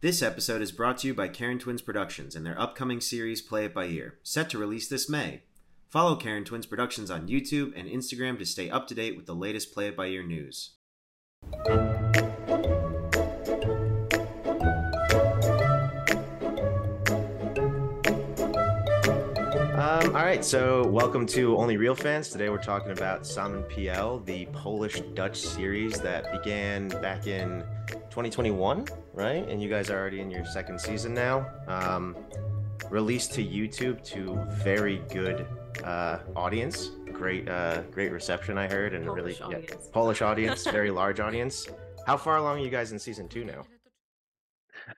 This episode is brought to you by Karen Twins Productions and their upcoming series Play It By Ear, set to release this May. Follow Karen Twins Productions on YouTube and Instagram to stay up to date with the latest Play It By Ear news. Um, all right, so welcome to Only Real Fans. Today we're talking about Samen PL, the Polish Dutch series that began back in 2021, right? And you guys are already in your second season now. Um, released to YouTube to very good uh, audience, great, uh, great reception I heard, and Polish really yeah. Polish audience, very large audience. How far along are you guys in season two now?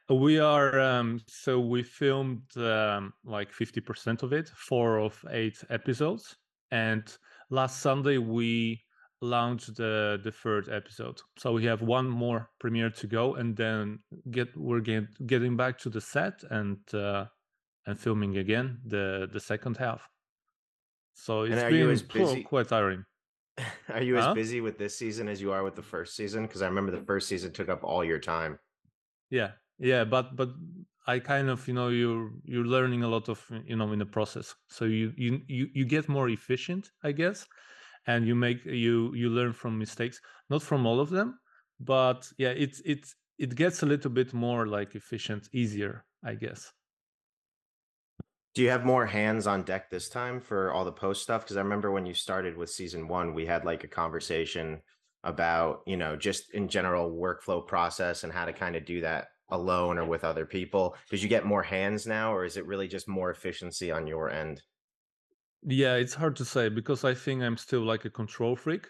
We are um, so we filmed um, like fifty percent of it, four of eight episodes, and last Sunday we launched the the third episode. So we have one more premiere to go, and then get we're get, getting back to the set and uh, and filming again the the second half. So it's been pro- quite tiring. Are you as Huh? busy with this season as you are with the first season? Because I remember the first season took up all your time. Yeah, yeah, but but I kind of you know you're you're learning a lot of you know in the process. So you you you you get more efficient, I guess, and you make you you learn from mistakes. Not from all of them, but yeah, it's it's it gets a little bit more like efficient, easier, I guess. Do you have more hands on deck this time for all the post stuff? Because I remember when you started with season one, we had like a conversation about, you know, just in general workflow process and how to kind of do that alone or with other people. Did you get more hands now, or is it really just more efficiency on your end? Yeah, it's hard to say because I think I'm still like a control freak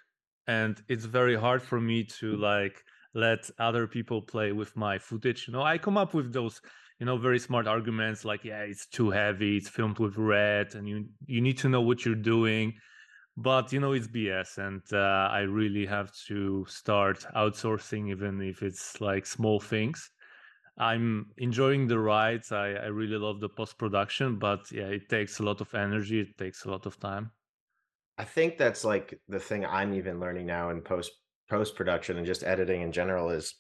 and it's very hard for me to like let other people play with my footage. You know, I come up with those, you know, very smart arguments like, yeah, it's too heavy, it's filmed with red and you you need to know what you're doing. But you know, it's BS and uh, I really have to start outsourcing even if it's like small things. I'm enjoying the rides. I, I really love the post production, but yeah, it takes a lot of energy. It takes a lot of time. I think that's like the thing I'm even learning now in post post production and just editing in general is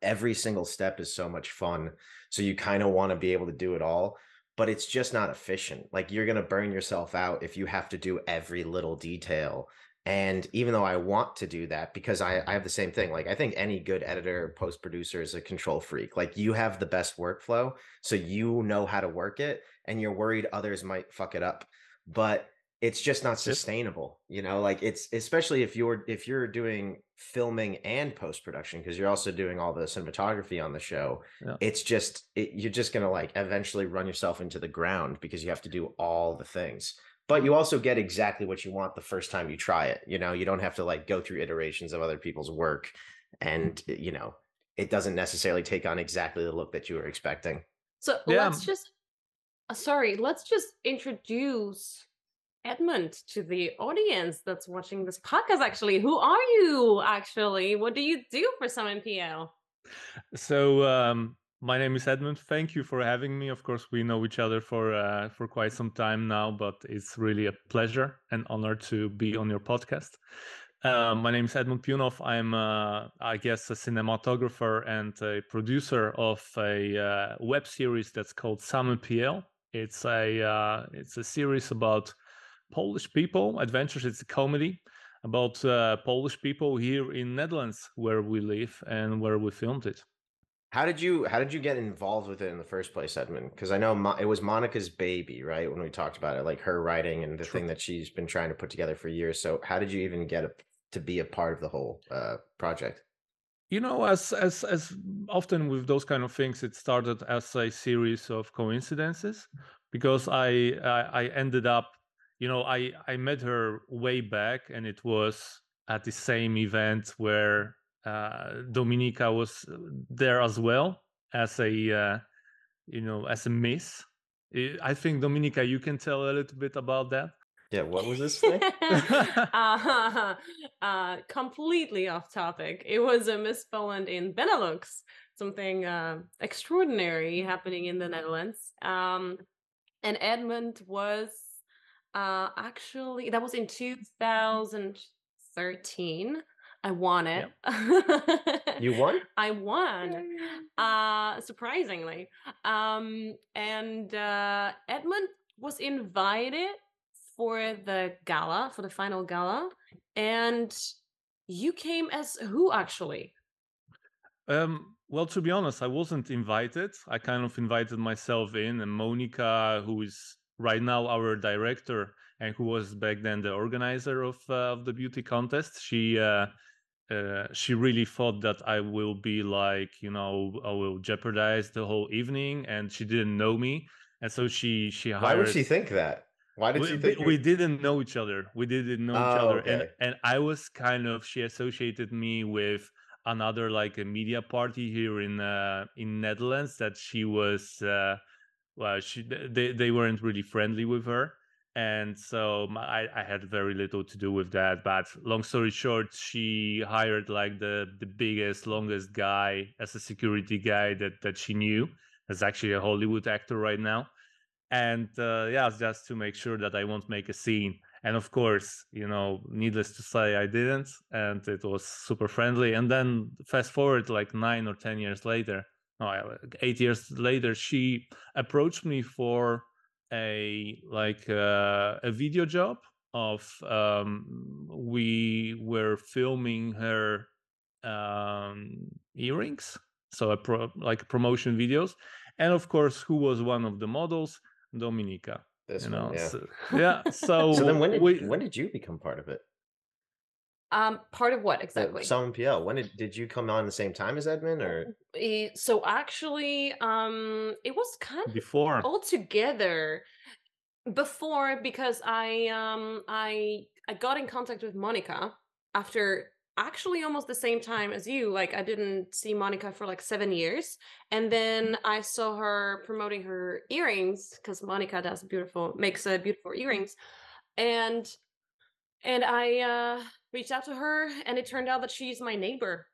every single step is so much fun. So you kind of want to be able to do it all, but it's just not efficient. Like you're going to burn yourself out if you have to do every little detail. And even though I want to do that, because I, I have the same thing, like I think any good editor, post producer is a control freak. Like you have the best workflow, so you know how to work it, and you're worried others might fuck it up. But it's just not sustainable you know like it's especially if you're if you're doing filming and post production because you're also doing all the cinematography on the show Yeah. it's just it, you're just gonna like eventually run yourself into the ground because you have to do all the things but you also get exactly what you want the first time you try it you know you don't have to like go through iterations of other people's work and you know it doesn't necessarily take on exactly the look that you were expecting So Yeah, let's just, uh, sorry, let's just introduce Edmund to the audience that's watching this podcast. Actually, who are you? Actually, what do you do for Samen PL? So um, my name is Edmund. Thank you for having me. Of course, we know each other for uh, for quite some time now, but it's really a pleasure and honor to be on your podcast. Uh, my name is Edmund Piunow. I'm, uh, I guess, a cinematographer and a producer of a uh, web series that's called Samen PL. It's a uh, it's a series about Polish people adventures. It's a comedy about uh, Polish people here in Netherlands, where we live and where we filmed it. How did you how did you get involved with it in the first place, Edmund? Because I know Mo- it was Monica's baby, right? When we talked about it, like her writing and the True. thing that she's been trying to put together for years. So how did you even get a, to be a part of the whole uh, project? you know as as as often with those kind of things it started as a series of coincidences because i i, I ended up you know i i met her way back and it was at the same event where uh dominika was uh, there as well as a uh, you know as a miss I- i think dominika you can tell a little bit about that Yeah, what was this thing? uh, uh, completely off topic. It was a Miss Poland in Benelux, something uh, extraordinary happening in the Netherlands. Um, and Edmund was uh, actually, that was in 2013. I won it. You won? I won. Uh surprisingly. Um and uh Edmund was invited for the gala, for the final gala, and you came as who actually? Um, well, to be honest, I wasn't invited. I kind of invited myself in, and Monica, who is right now our director and who was back then the organizer of uh, of the beauty contest, she uh, uh, she really thought that I will be like, you know, I will jeopardize the whole evening, and she didn't know me, and so she she hired. Why would she think that? Why did we, she think? we didn't know each other. We didn't know each Oh, other, and okay. and I was kind of she associated me with another like a media party here in uh in Netherlands that she was uh well she they they weren't really friendly with her and so my, I I had very little to do with that but long story short she hired like the the biggest longest guy as a security guy that that she knew that's actually a Hollywood actor right now and uh, yeah just to make sure that i won't make a scene. And of course you know needless to say i didn't and it was super friendly and then fast forward like nine or ten years later no eight years later she approached me for a like uh, a video job of um we were filming her um earrings so a pro- like promotion videos and of course who was one of the models dominika This you one, know yeah. so, yeah so, So then, when did we, when did you become part of it? Um part of what The exactly? Samen PL. When did did you come on the same time as Edmund, or Eh, so actually um it was kind of before all together before because I um I I got in contact with Monica after actually almost the same time as you like I didn't see Monica for like 7 years and then I saw her promoting her earrings cuz Monica does beautiful makes uh, beautiful earrings and and I uh reached out to her and it turned out that she's my neighbor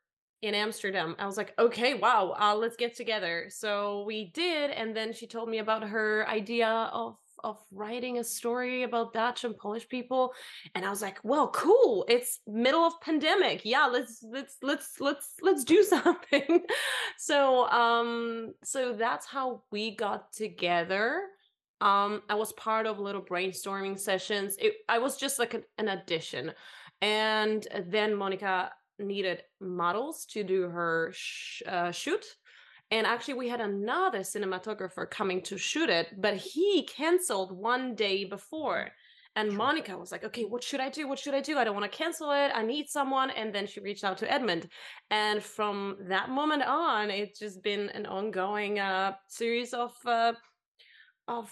in Amsterdam. I was like, okay, wow, uh, let's get together. So we did, and then she told me about her idea of of writing a story about Dutch and Polish people, and I was like, well, cool. It's middle of pandemic. Yeah, let's let's let's let's let's do something. so um, so that's how we got together. Um, I was part of little brainstorming sessions. It, I was just like an, an addition, and then Monica needed models to do her sh- uh, shoot. And actually, we had another cinematographer coming to shoot it, but he canceled one day before. And Monica was like, okay, what should I do? What should I do? I don't want to cancel it. I need someone. And then she reached out to Edmund. And from that moment on, it's just been an ongoing uh, series of uh, of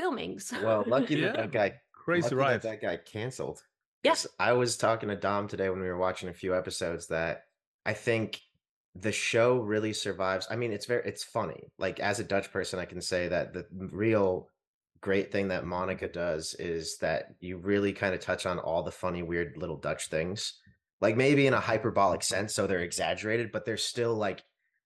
filmings. well, lucky that Yeah. that guy crazy right that, that guy canceled. Yes. 'Cause I was talking to Dom today when we were watching a few episodes that I think the show really survives. I mean, it's very it's funny. Like as a Dutch person, I can say that the real great thing that Monica does is that you really kind of touch on all the funny, weird little Dutch things. Like maybe in a hyperbolic sense, so they're exaggerated, but they're still like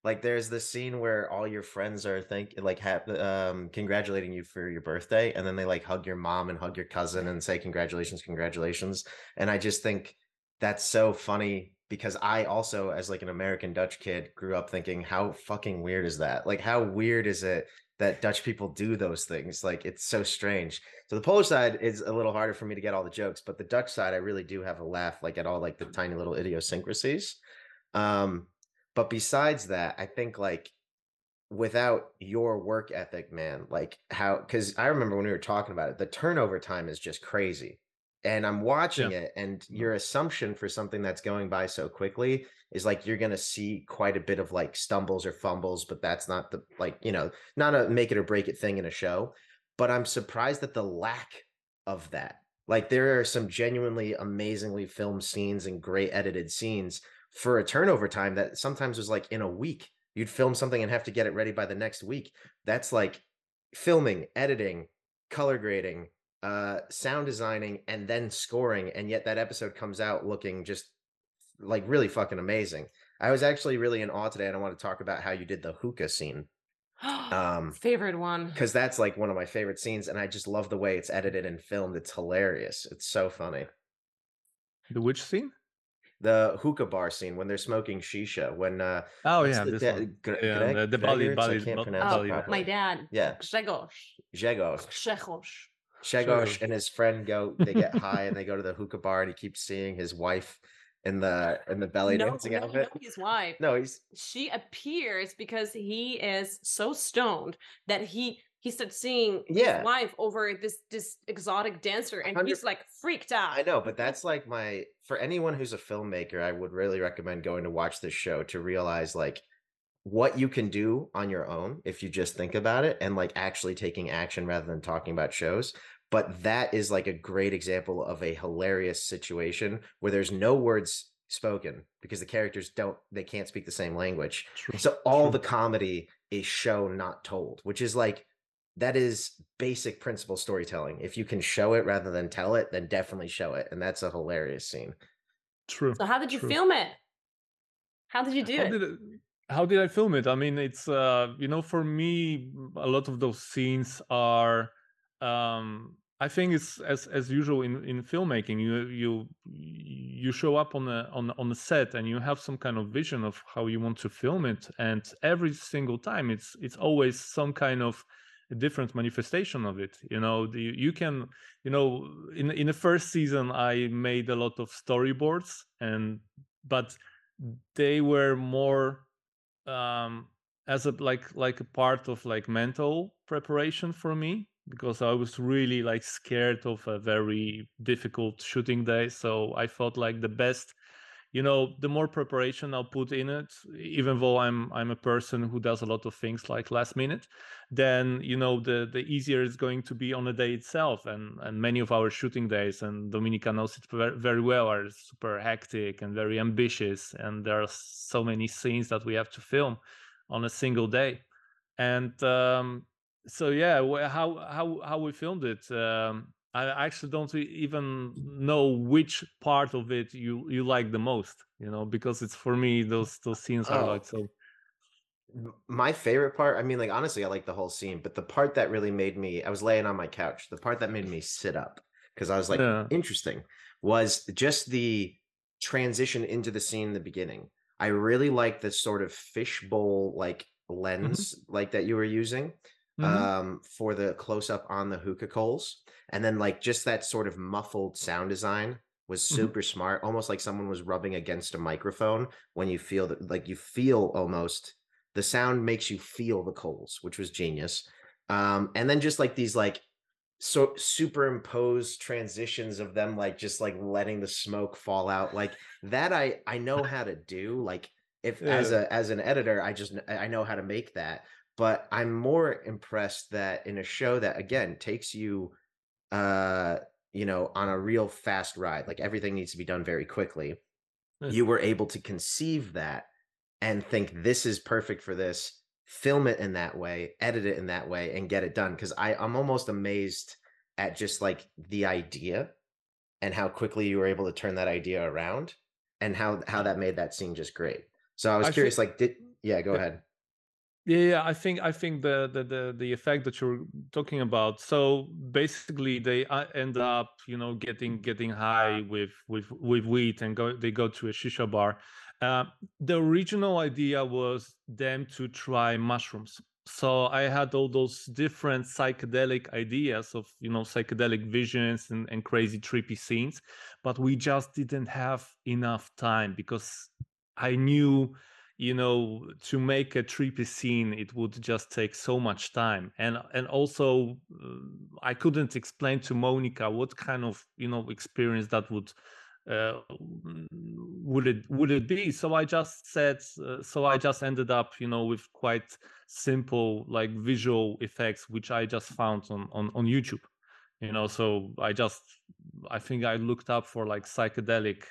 like there's this scene where all your friends are think like hap- um congratulating you for your birthday and then they like hug your mom and hug your cousin and say congratulations congratulations and i just think that's so funny because i also as like an american dutch kid grew up thinking how fucking weird is that? Like how weird is it that dutch people do those things? Like it's so strange. So the polish side is a little harder for me to get all the jokes but the dutch side i really do have a laugh like at all like the tiny little idiosyncrasies. Um but besides that i think like without your work ethic man like how because i remember when we were talking about it the turnover time is just crazy and i'm watching it and mm-hmm. your assumption for something that's going by so quickly is like you're gonna see quite a bit of like stumbles or fumbles but that's not the like you know not a make it or break it thing in a show but i'm surprised at the lack of that. Like there are some genuinely amazingly filmed scenes and great edited scenes for a turnover time that sometimes was like in a week. You'd film something and have to get it ready by the next week. That's like filming, editing, color grading, uh, sound designing, and then scoring. And yet that episode comes out looking just like really fucking amazing. I was actually really in awe today, and I want to talk about how you did the hookah scene. Um, Favorite one. because that's like one of my favorite scenes, and I just love the way it's edited and filmed. It's hilarious. It's so funny. the which scene the hookah bar scene when they're smoking shisha. When uh, Oh yeah, the this da- one. Gre- Yeah, Greg- the, the Bali, Gregorz? I Bali, can't pronounce Oh, it my dad. Yeah, Grzegorz. Grzegorz. Grzegorz. Shegosh Grzegorz. and his friend go. They get high and they go to the hookah bar, and he keeps seeing his wife in the in the belly No, dancing no, outfit. no, his wife. No, he's She appears because he is so stoned that he he starts seeing Yeah. his wife over this this exotic dancer, and Hundred- he's like freaked out. I know, but that's like my for anyone who's a filmmaker, I would really recommend going to watch this show to realize like what you can do on your own if you just think about it and like actually taking action rather than talking about shows. But that is like a great example of a hilarious situation where there's no words spoken because the characters don't they can't speak the same language. True. So all true. the comedy is show not told, which is like that is basic principle storytelling. If you can show it rather than tell it, then definitely show it. And that's a hilarious scene. True. So how did you True. film it? How did you do how it? did it how did i film it i mean it's uh you know for me a lot of those scenes are um i think it's as as usual in in filmmaking you you you show up on a on on the set and you have some kind of vision of how you want to film it and every single time it's it's always some kind of a different manifestation of it you know? The, you can you know in in the first season i made a lot of storyboards and but they were more um as a like like a part of like mental preparation for me because i was really like scared of a very difficult shooting day so i felt like the best you know the more preparation i'll put in it even though i'm i'm a person who does a lot of things like last minute then you know the the easier it's going to be on the day itself. And and many of our shooting days and dominika knows it very well are super hectic and very ambitious and there are so many scenes that we have to film on a single day. And um so yeah how how how we filmed it um I actually don't even know which part of it you you like the most, you know, because it's for me those those scenes are Oh. like so. My favorite part, I mean, like honestly, I like the whole scene, but the part that really made me, I was laying on my couch. The part that made me sit up because I was like, Yeah. interesting, was just the transition into the scene in the beginning. I really like the sort of fishbowl like mm-hmm. lens like that you were using Mhm. um for the close up on the hookah coals and then like just that sort of muffled sound design was Mhm. super smart almost like someone was rubbing against a microphone when you feel that like you feel almost the sound makes you feel the coals which was genius um and then just like these like so superimposed transitions of them like just like letting the smoke fall out like that i i know how to do like if as a as an editor i just i know how to make that but i'm more impressed that in a show that again takes you uh you know on a real fast ride like everything needs to be done very quickly Yeah. you were able to conceive that and think this is perfect for this film it in that way edit it in that way and get it done because i i'm almost amazed at just like the idea and how quickly you were able to turn that idea around and how how that made that scene just great. So i was I curious think- like did yeah go ahead Yeah, yeah, I think I think the the the, the effect that you're talking about. So basically, they uh, end up, you know, getting getting high with with with weed and go they go to a shisha bar. Uh, the original idea was them to try mushrooms. So I had all those different psychedelic ideas of you know psychedelic visions and, and crazy trippy scenes, but we just didn't have enough time because I knew you know to make a trippy scene it would just take so much time. And and also uh, i couldn't explain to monica what kind of you know experience that would uh, would it would it be. So i just said uh, so i just ended up you know with quite simple like visual effects which i just found on on, on youtube. You know so i just i think i looked up for like psychedelic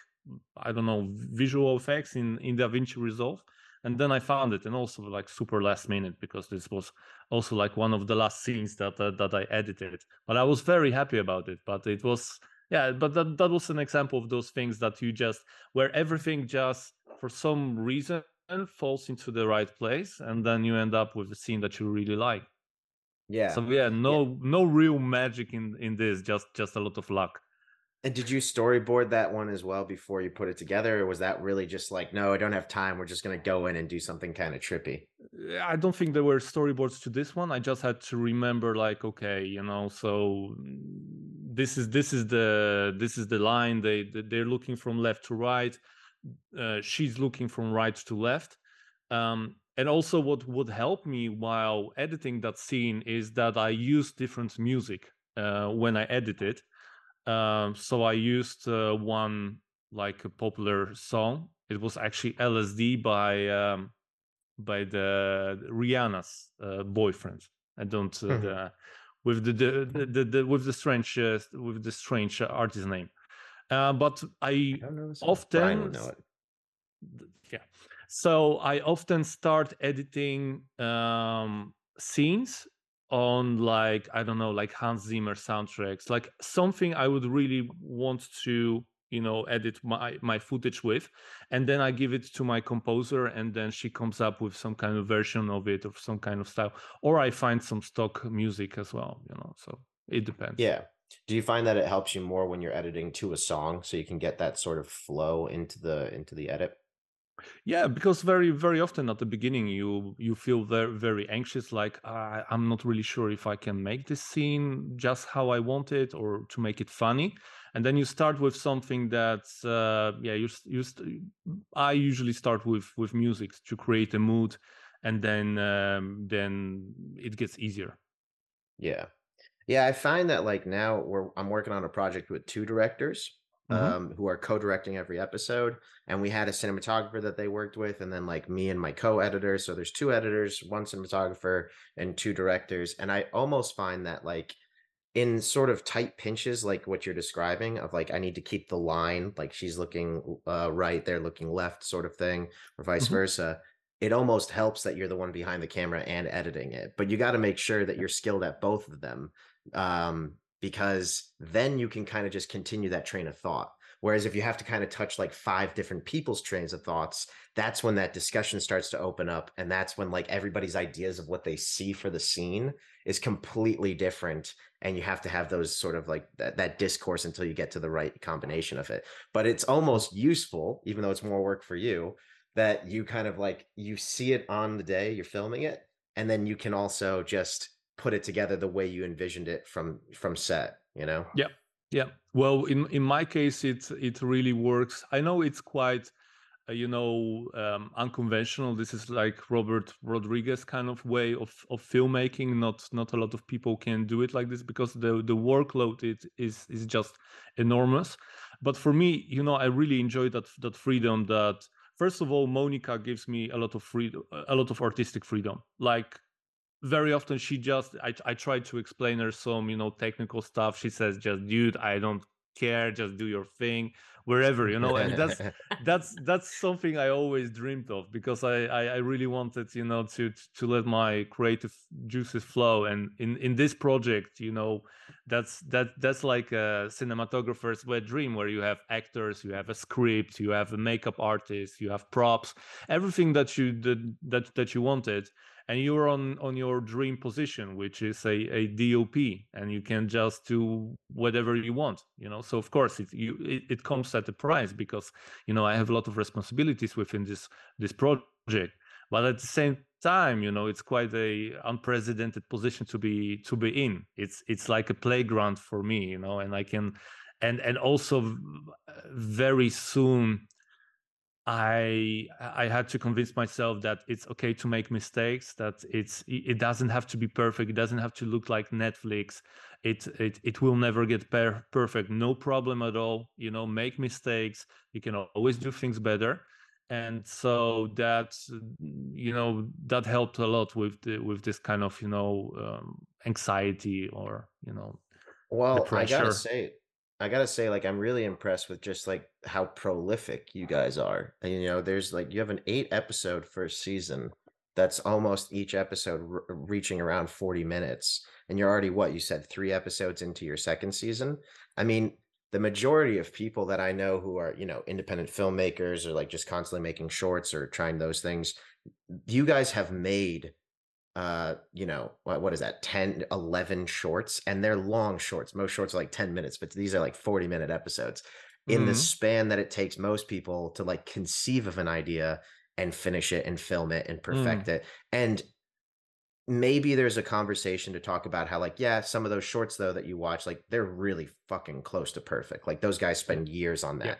i don't know visual effects in in davinci resolve. And then i found it and also like super last minute because this was also like one of the last scenes that uh, that i edited. But i was very happy about it but it was yeah but that, that was an example of those things that you just where everything just for some reason falls into the right place and then you end up with a scene that you really like. Yeah. So yeah. no no real magic in in this just just a lot of luck And did you storyboard that one as well before you put it together? Or was that really just like, no, I don't have time. We're just going to go in and do something kind of trippy? I don't think there were storyboards to this one. I just had to remember, like, okay, you know, so mm, this is this is the this is the line. They they're looking from left to right. Uh, she's looking from right to left. Um, and also, what would help me while editing that scene is that I use different music uh, when I edit it um, so I used uh, one like a popular song. It was actually LSD by um, by the Rihanna's uh, boyfriend. I don't uh, Mhm. the, with the the, the, the, with the strange uh, with the strange artist name. Uh, but I I don't know. this one. Brian would often know it. th- yeah so i often start editing um scenes on like i don't know like hans zimmer soundtracks like something i would really want to you know edit my my footage with and then i give it to my composer and then she comes up with some kind of version of it or some kind of style or i find some stock music as well you know so it depends Yeah. Do you find that it helps you more when you're editing to a song so you can get that sort of flow into the into the edit? Yeah, because very very often at the beginning you you feel very very anxious, like I'm not really sure if I can make this scene just how I want it or to make it funny, and then you start with something that's uh, yeah you you st- I usually start with with music to create a mood, and then um, then it gets easier. Yeah. Yeah, I find that like now we're I'm working on a project with two directors hmm um who are co-directing every episode and we had a cinematographer that they worked with and then like me and my co-editor so there's two editors, one cinematographer and two directors and I almost find that like in sort of tight pinches like what you're describing of like I need to keep the line like she's looking uh right they're looking left sort of thing or vice hmm versa it almost helps that you're the one behind the camera and editing it but you got to make sure that you're skilled at both of them um because then you can kind of just continue that train of thought. Whereas if you have to kind of touch like five different people's trains of thoughts that's when that discussion starts to open up and that's when like everybody's ideas of what they see for the scene is completely different and you have to have those sort of like that, that discourse until you get to the right combination of it. But it's almost useful even though it's more work for you that you kind of like you see it on the day you're filming it and then you can also just put it together the way you envisioned it from from set you know? Yeah, yeah. Well, in in my case, it it really works. I know it's quite uh, you know um, unconventional. This is like robert rodriguez kind of way of, of filmmaking. Not not a lot of people can do it like this because the the workload it is is just enormous. But for me you know i really enjoy that that freedom that first of all monica gives me a lot of freedom a lot of artistic freedom. Like very often she just I, I try to explain her some you know technical stuff. She says just dude i don't care. Just do your thing wherever you know and that's that's that's something I always dreamed of because I, I I really wanted you know to to let my creative juices flow. And in in this project you know that's that that's like a cinematographer's wet dream where you have actors you have a script you have a makeup artist you have props everything that you did that that you wanted and you're on on your dream position which is a, a dop and you can just do whatever you want you know? So of course it you it, it comes at a price because you know i have a lot of responsibilities within this this project. But at the same time you know it's quite a unprecedented position to be to be in. It's it's like a playground for me you know and i can and and also very soon I I had to convince myself that it's okay to make mistakes. That it's it doesn't have to be perfect. It doesn't have to look like Netflix. It it it will never get per- perfect. No problem at all. You know, make mistakes. You can always do things better. And so that you know that helped a lot with the, with this kind of you know um, anxiety or you know Well, I gotta say, I gotta say, like, I'm really impressed with just like how prolific you guys are. And, you know, there's like you have an eight episode first season that's almost each episode r reaching around 40 minutes. And you're already what you said, three episodes into your second season. I mean, the majority of people that I know who are, you know, independent filmmakers or like just constantly making shorts or trying those things, you guys have made uh you know what, what is that 10 11 shorts and they're long shorts most shorts are like 10 minutes but these are like 40 minute episodes in the Mhm. span that it takes most people to like conceive of an idea and finish it and film it and Mm. perfect it and maybe there's a conversation to talk about how like yeah some of those shorts though that you watch like they're really fucking close to perfect like those guys spend years on that Yeah.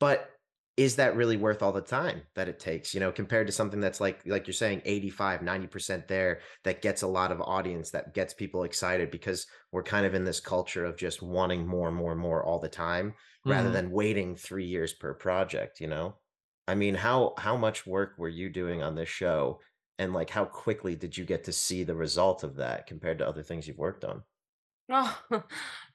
but is that really worth all the time that it takes you know compared to something that's like like you're saying 85 90% there that gets a lot of audience that gets people excited because we're kind of in this culture of just wanting more and more and more all the time rather Mhm. than waiting 3 years per project you know? I mean how how much work were you doing on this show? And like how quickly did you get to see the result of that compared to other things you've worked on Oh,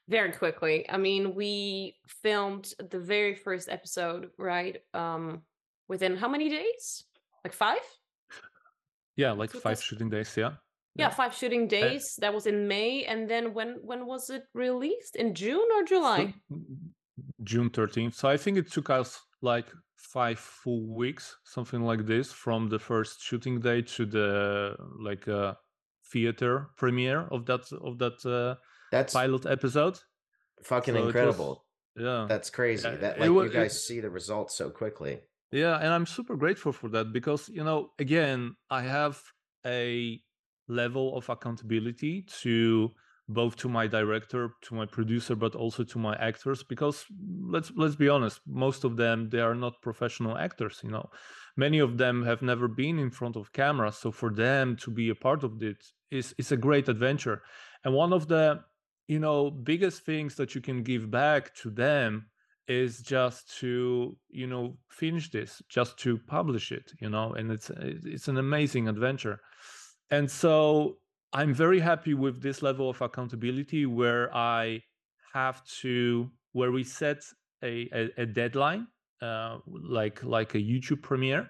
very quickly. I mean, we filmed the very first episode, right? Um, within how many days? Like five? Yeah, like five shooting days. Yeah. Yeah, five shooting Uh, days. That was in May, and then when when was it released? In June or July? So, June 13th. So I think it took us like five full weeks, something like this, from the first shooting day to the like uh, theater premiere of that of that uh, that's pilot episode. fucking so it was- incredible Yeah. that's crazy that like wa- you it- guys see the results so quickly Yeah, and I'm super grateful for that because, you know, again, I have a level of accountability to both to my director, to my producer, but also to my actors because mm, let's let's be honest, most of them they are not professional actors, you know. Many of them have never been in front of camera, so for them to be a part of it is is a great adventure. And one of the, you know, biggest things that you can give back to them is just to you know finish this just to publish it you know and it's it's an amazing adventure. And so i'm very happy with this level of accountability where i have to where we set a a, a deadline uh, like like a youtube premiere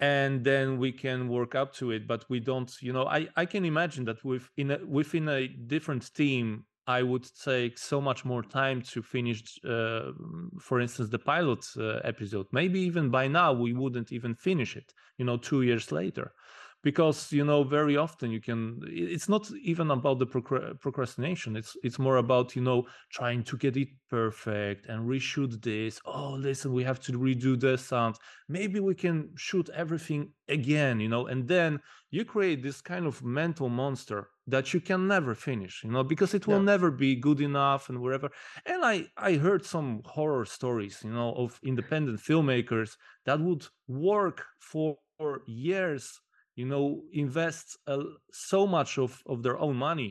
and then we can work up to it but we don't you know i i can imagine that with in a, within a different team i would take so much more time to finish uh, for instance the pilot uh, episode. Maybe even by now we wouldn't even finish it you know 2 years later. Because you know very often you can it's not even about the procra- procrastination. It's it's more about you know trying to get it perfect and reshoot this. Oh listen we have to redo the sound. Maybe we can shoot everything again you know and then you create this kind of mental monster that you can never finish you know because it will No. never be good enough and wherever and i i heard some horror stories you know of independent filmmakers that would work for for years you know invest uh, so much of of their own money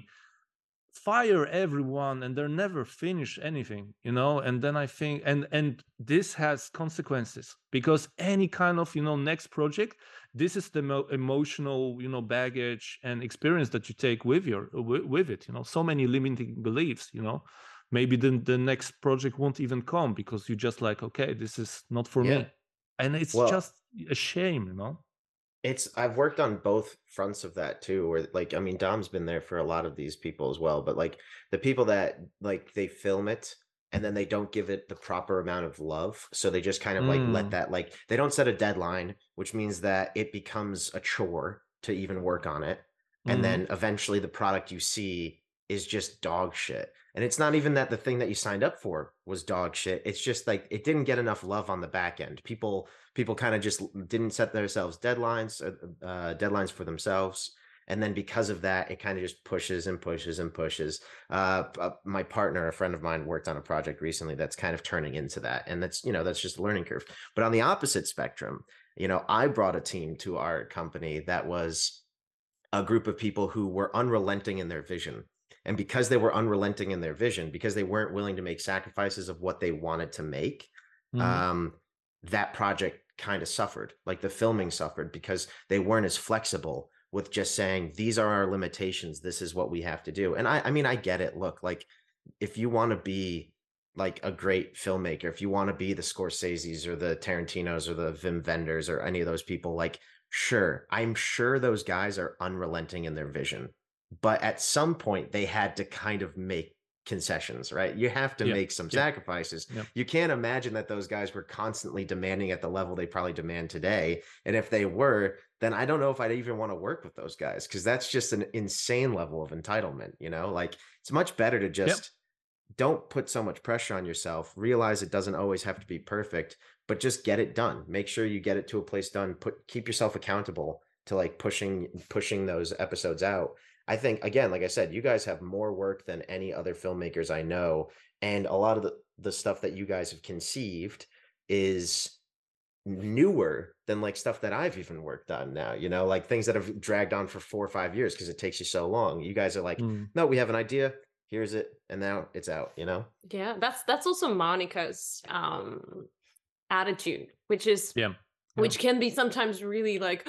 fire everyone and they're never finish anything you know and then i think and and this has consequences because any kind of you know next project this is the mo- emotional you know baggage and experience that you take with your with, with it you know? So many limiting beliefs you know? Maybe the, the next project won't even come because you're just like okay this is not for Yeah. me and it's Well- just a shame you know? It's I've worked on both fronts of that too, where like I mean Dom's been there for a lot of these people as well, but like the people that like they film it and then they don't give it the proper amount of love. So they just kind of like let Mm. that like they don't set a deadline, which means that it becomes a chore to even work on it. And Mhm. then eventually the product you see is just dog shit. And it's not even that the thing that you signed up for was dog shit. It's just like it didn't get enough love on the back end. People people kind of just didn't set themselves deadlines uh, uh, deadlines for themselves and then because of that it kind of just pushes and pushes and pushes uh, uh, my partner a friend of mine worked on a project recently that's kind of turning into that and that's you know that's just a learning curve but on the opposite spectrum you know i brought a team to our company that was a group of people who were unrelenting in their vision and because they were unrelenting in their vision because they weren't willing to make sacrifices of what they wanted to make Mhm. um, that project kind of suffered. Like the filming suffered because they weren't as flexible with just saying, these are our limitations. This is what we have to do. And I, I mean, I get it. Look, like if you want to be like a great filmmaker, if you want to be the Scorseses or the Tarantinos or the Wim Wenders or any of those people, like, sure, I'm sure those guys are unrelenting in their vision. But at some point, they had to kind of make concessions, right? You have to make some sacrifices. You can't imagine that those guys were constantly demanding at the level they probably demand today. And if they were, then I don't know if I'd even want to work with those guys because that's just an insane level of entitlement, you know? Like it's much better to just don't put so much pressure on yourself. Realize it doesn't always have to be perfect, but just get it done. Make sure you get it to a place done. Put keep yourself accountable to like pushing pushing those episodes out. I think again, like I said, you guys have more work than any other filmmakers I know, and a lot of the the stuff that you guys have conceived is newer than like stuff that I've even worked on now, you know, like things that have dragged on for 4 or 5 years because it takes you so long. You guys are like, Mm. "No, we have an idea. Here's it." And now it's out, you know? Yeah, that's that's also Monica's um attitude, which is Yeah. Yeah. which can be sometimes really like,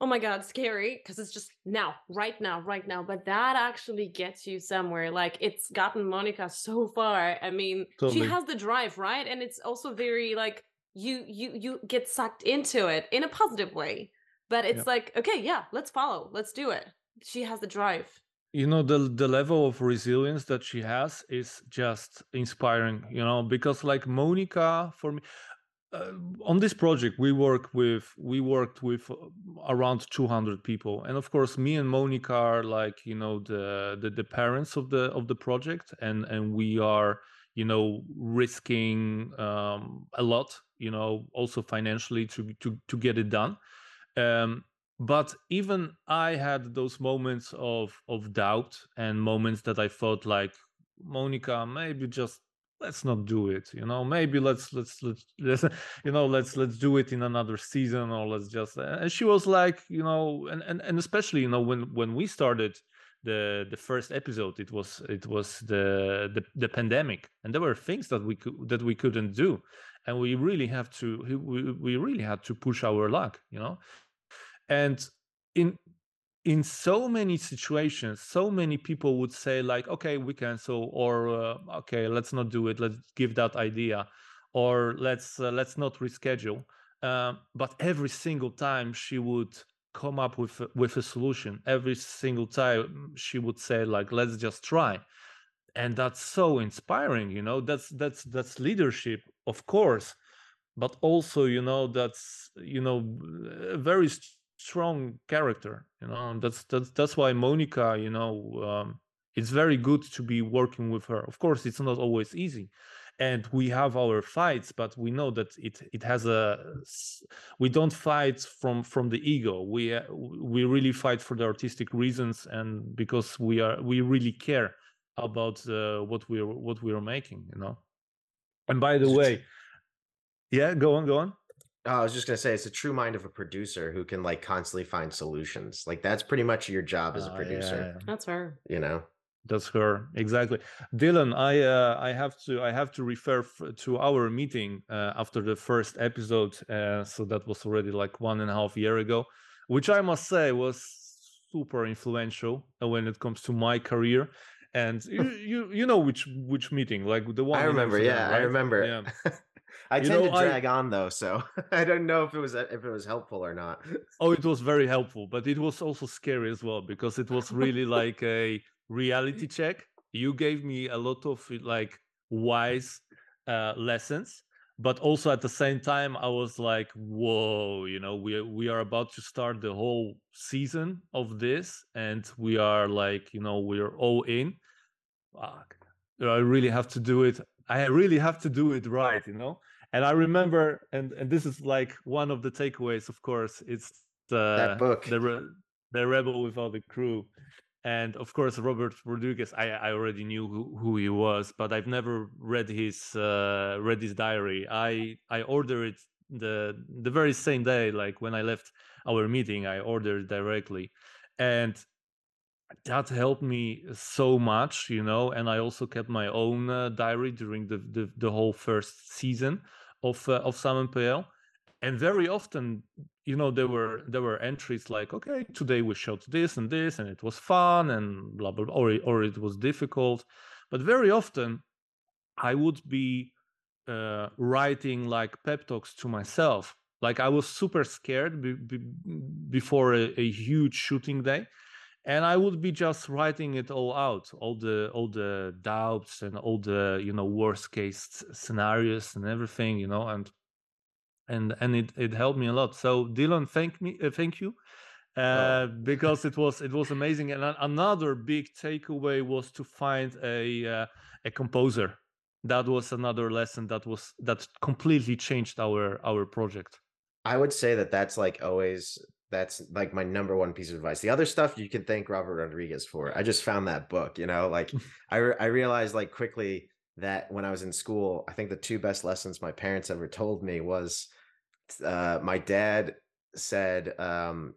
oh my god, scary because it's just now, right now, right now. But that actually gets you somewhere. Like it's gotten Monica so far. I mean, Totally. she has the drive, right? And it's also very like you you you get sucked into it in a positive way. But it's Yeah. like, okay, yeah, let's follow, let's do it. She has the drive. you know the the level of resilience that she has is just inspiring you know because like monica for me uh, on this project we work with we worked with uh, around 200 people. And of course me and monica are like you know the, the the parents of the of the project. And and we are you know risking um a lot you know also financially to to to get it done. Um but even i had those moments of of doubt and moments that i felt like monica maybe just let's not do it you know maybe let's let's let's, let's you know let's let's do it in another season or let's just uh, and she was like you know and and, and especially you know when when we started the the first episode it was it was the, the the pandemic and there were things that we could that we couldn't do and we really have to we, we really had to push our luck you know and in in so many situations so many people would say like okay we cancel or uh, okay let's not do it let's give that idea or let's uh, let's not reschedule um, but every single time she would come up with with a solution every single time she would say like let's just try and that's so inspiring you know that's that's that's leadership of course but also you know that's you know very strong character you know and that's that's that's why monica you know um, it's very good to be working with her. Of course it's not always easy and we have our fights but we know that it it has a we don't fight from from the ego. We uh, we really fight for the artistic reasons and because we are we really care about uh, what we're what we're making you know? And by the way yeah go on go on Oh, I was just gonna say it's a true mind of a producer who can like constantly find solutions. Like that's pretty much your job as a yeah, producer, yeah. That's her. you know? That's her exactly, Dillon. I uh, I have to I have to refer f- to our meeting uh, after the first episode. Uh, so that was already like one and a half year ago, which I must say was super influential uh, when it comes to my career. And you you, you know which which meeting like the one I remember, Amsterdam, yeah, I right? remember. Yeah. I You tend know, to I- drag on though, so I don't know if it was if it was helpful or not. Oh, it was very helpful, but it was also scary as well because it was really like a reality check. You gave me a lot of like wise uh, lessons, but also at the same time, I was like, "Whoa!" You know, we are- we are about to start the whole season of this, and we are like, you know, we are all in. Fuck, I really have to do it. I really have to do it right, you know. And I remember, and and this is like one of the takeaways. Of course, it's the book. the Re- the Rebel Without the Crew, and of course Robert Rodriguez. I I already knew who, who he was, but I've never read his uh, read his diary. I I ordered it the the very same day, like when I left our meeting. I ordered directly, and that helped me so much you know and i also kept my own uh, diary during the, the the whole first season of uh, of Samen PL and very often you know there were there were entries like okay today we shot this and this and it was fun and blah blah, blah or, or it was difficult. But very often i would be uh, writing like pep talks to myself. Like i was super scared be, be, before a, a huge shooting day and i would be just writing it all out all the all the doubts and all the you know worst case scenarios and everything you know and and and it it helped me a lot. So dillon thank me uh, thank you Oh. uh, because it was it was amazing. And another big takeaway was to find a uh, a composer. That was another lesson that was that completely changed our our project. I would say that that's like always that's like my number one piece of advice. The other stuff you can thank Robert Rodriguez for. I just found that book, you know, like I re- I realized like quickly that when I was in school, I think the two best lessons my parents ever told me was uh my dad said um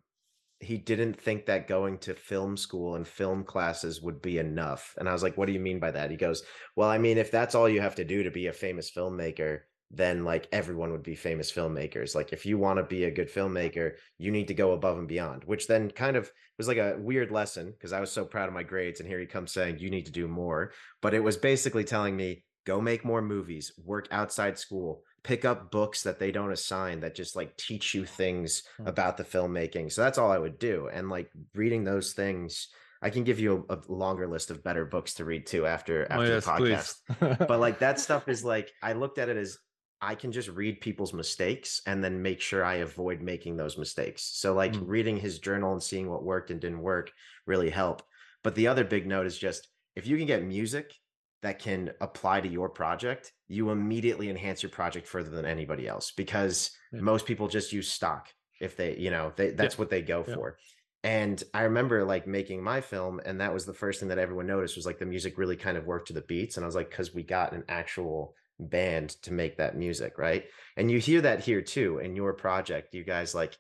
he didn't think that going to film school and film classes would be enough. And I was like, what do you mean by that? He goes, well, I mean, if that's all you have to do to be a famous filmmaker, then like everyone would be famous filmmakers. Like if you want to be a good filmmaker, you need to go above and beyond, which then kind of was like a weird lesson because I was so proud of my grades. And here he comes saying, you need to do more. But it was basically telling me, go make more movies, work outside school, pick up books that they don't assign that just like teach you things Hmm. about the filmmaking. So that's all I would do. And like reading those things, I can give you a, a longer list of better books to read too after oh after yes the podcast but like that stuff is like I looked at it as I can just read people's mistakes and then make sure I avoid making those mistakes. So like Mm. reading his journal and seeing what worked and didn't work really help. But the other big note is just if you can get music that can apply to your project, you immediately enhance your project further than anybody else because Yeah. most people just use stock if they, you know, they that's what they go Yeah. for. And I remember like making my film, and that was the first thing that everyone noticed was like the music really kind of worked to the beats. And I was like, because we got an actual band to make that music, right? And you hear that here too in your project. You guys like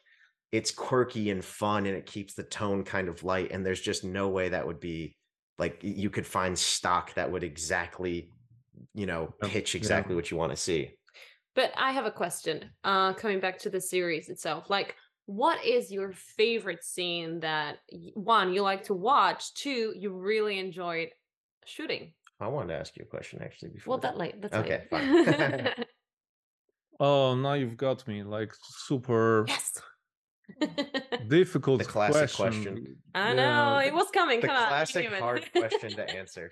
it's quirky and fun and it keeps the tone kind of light. And there's just no way that would be like you could find stock that would exactly, you know, Yeah, pitch yeah. exactly what you want to see. But I have a question. Uh, coming back to the series itself, like, what is your favorite scene that one you like to watch? Two, you really enjoyed shooting. I wanted to ask you a question actually before. Well, that late. That's Okay, late. oh now you've got me like super yes. difficult The classic question, question. I Yeah. know it was coming. the Come classic give it. hard question to answer.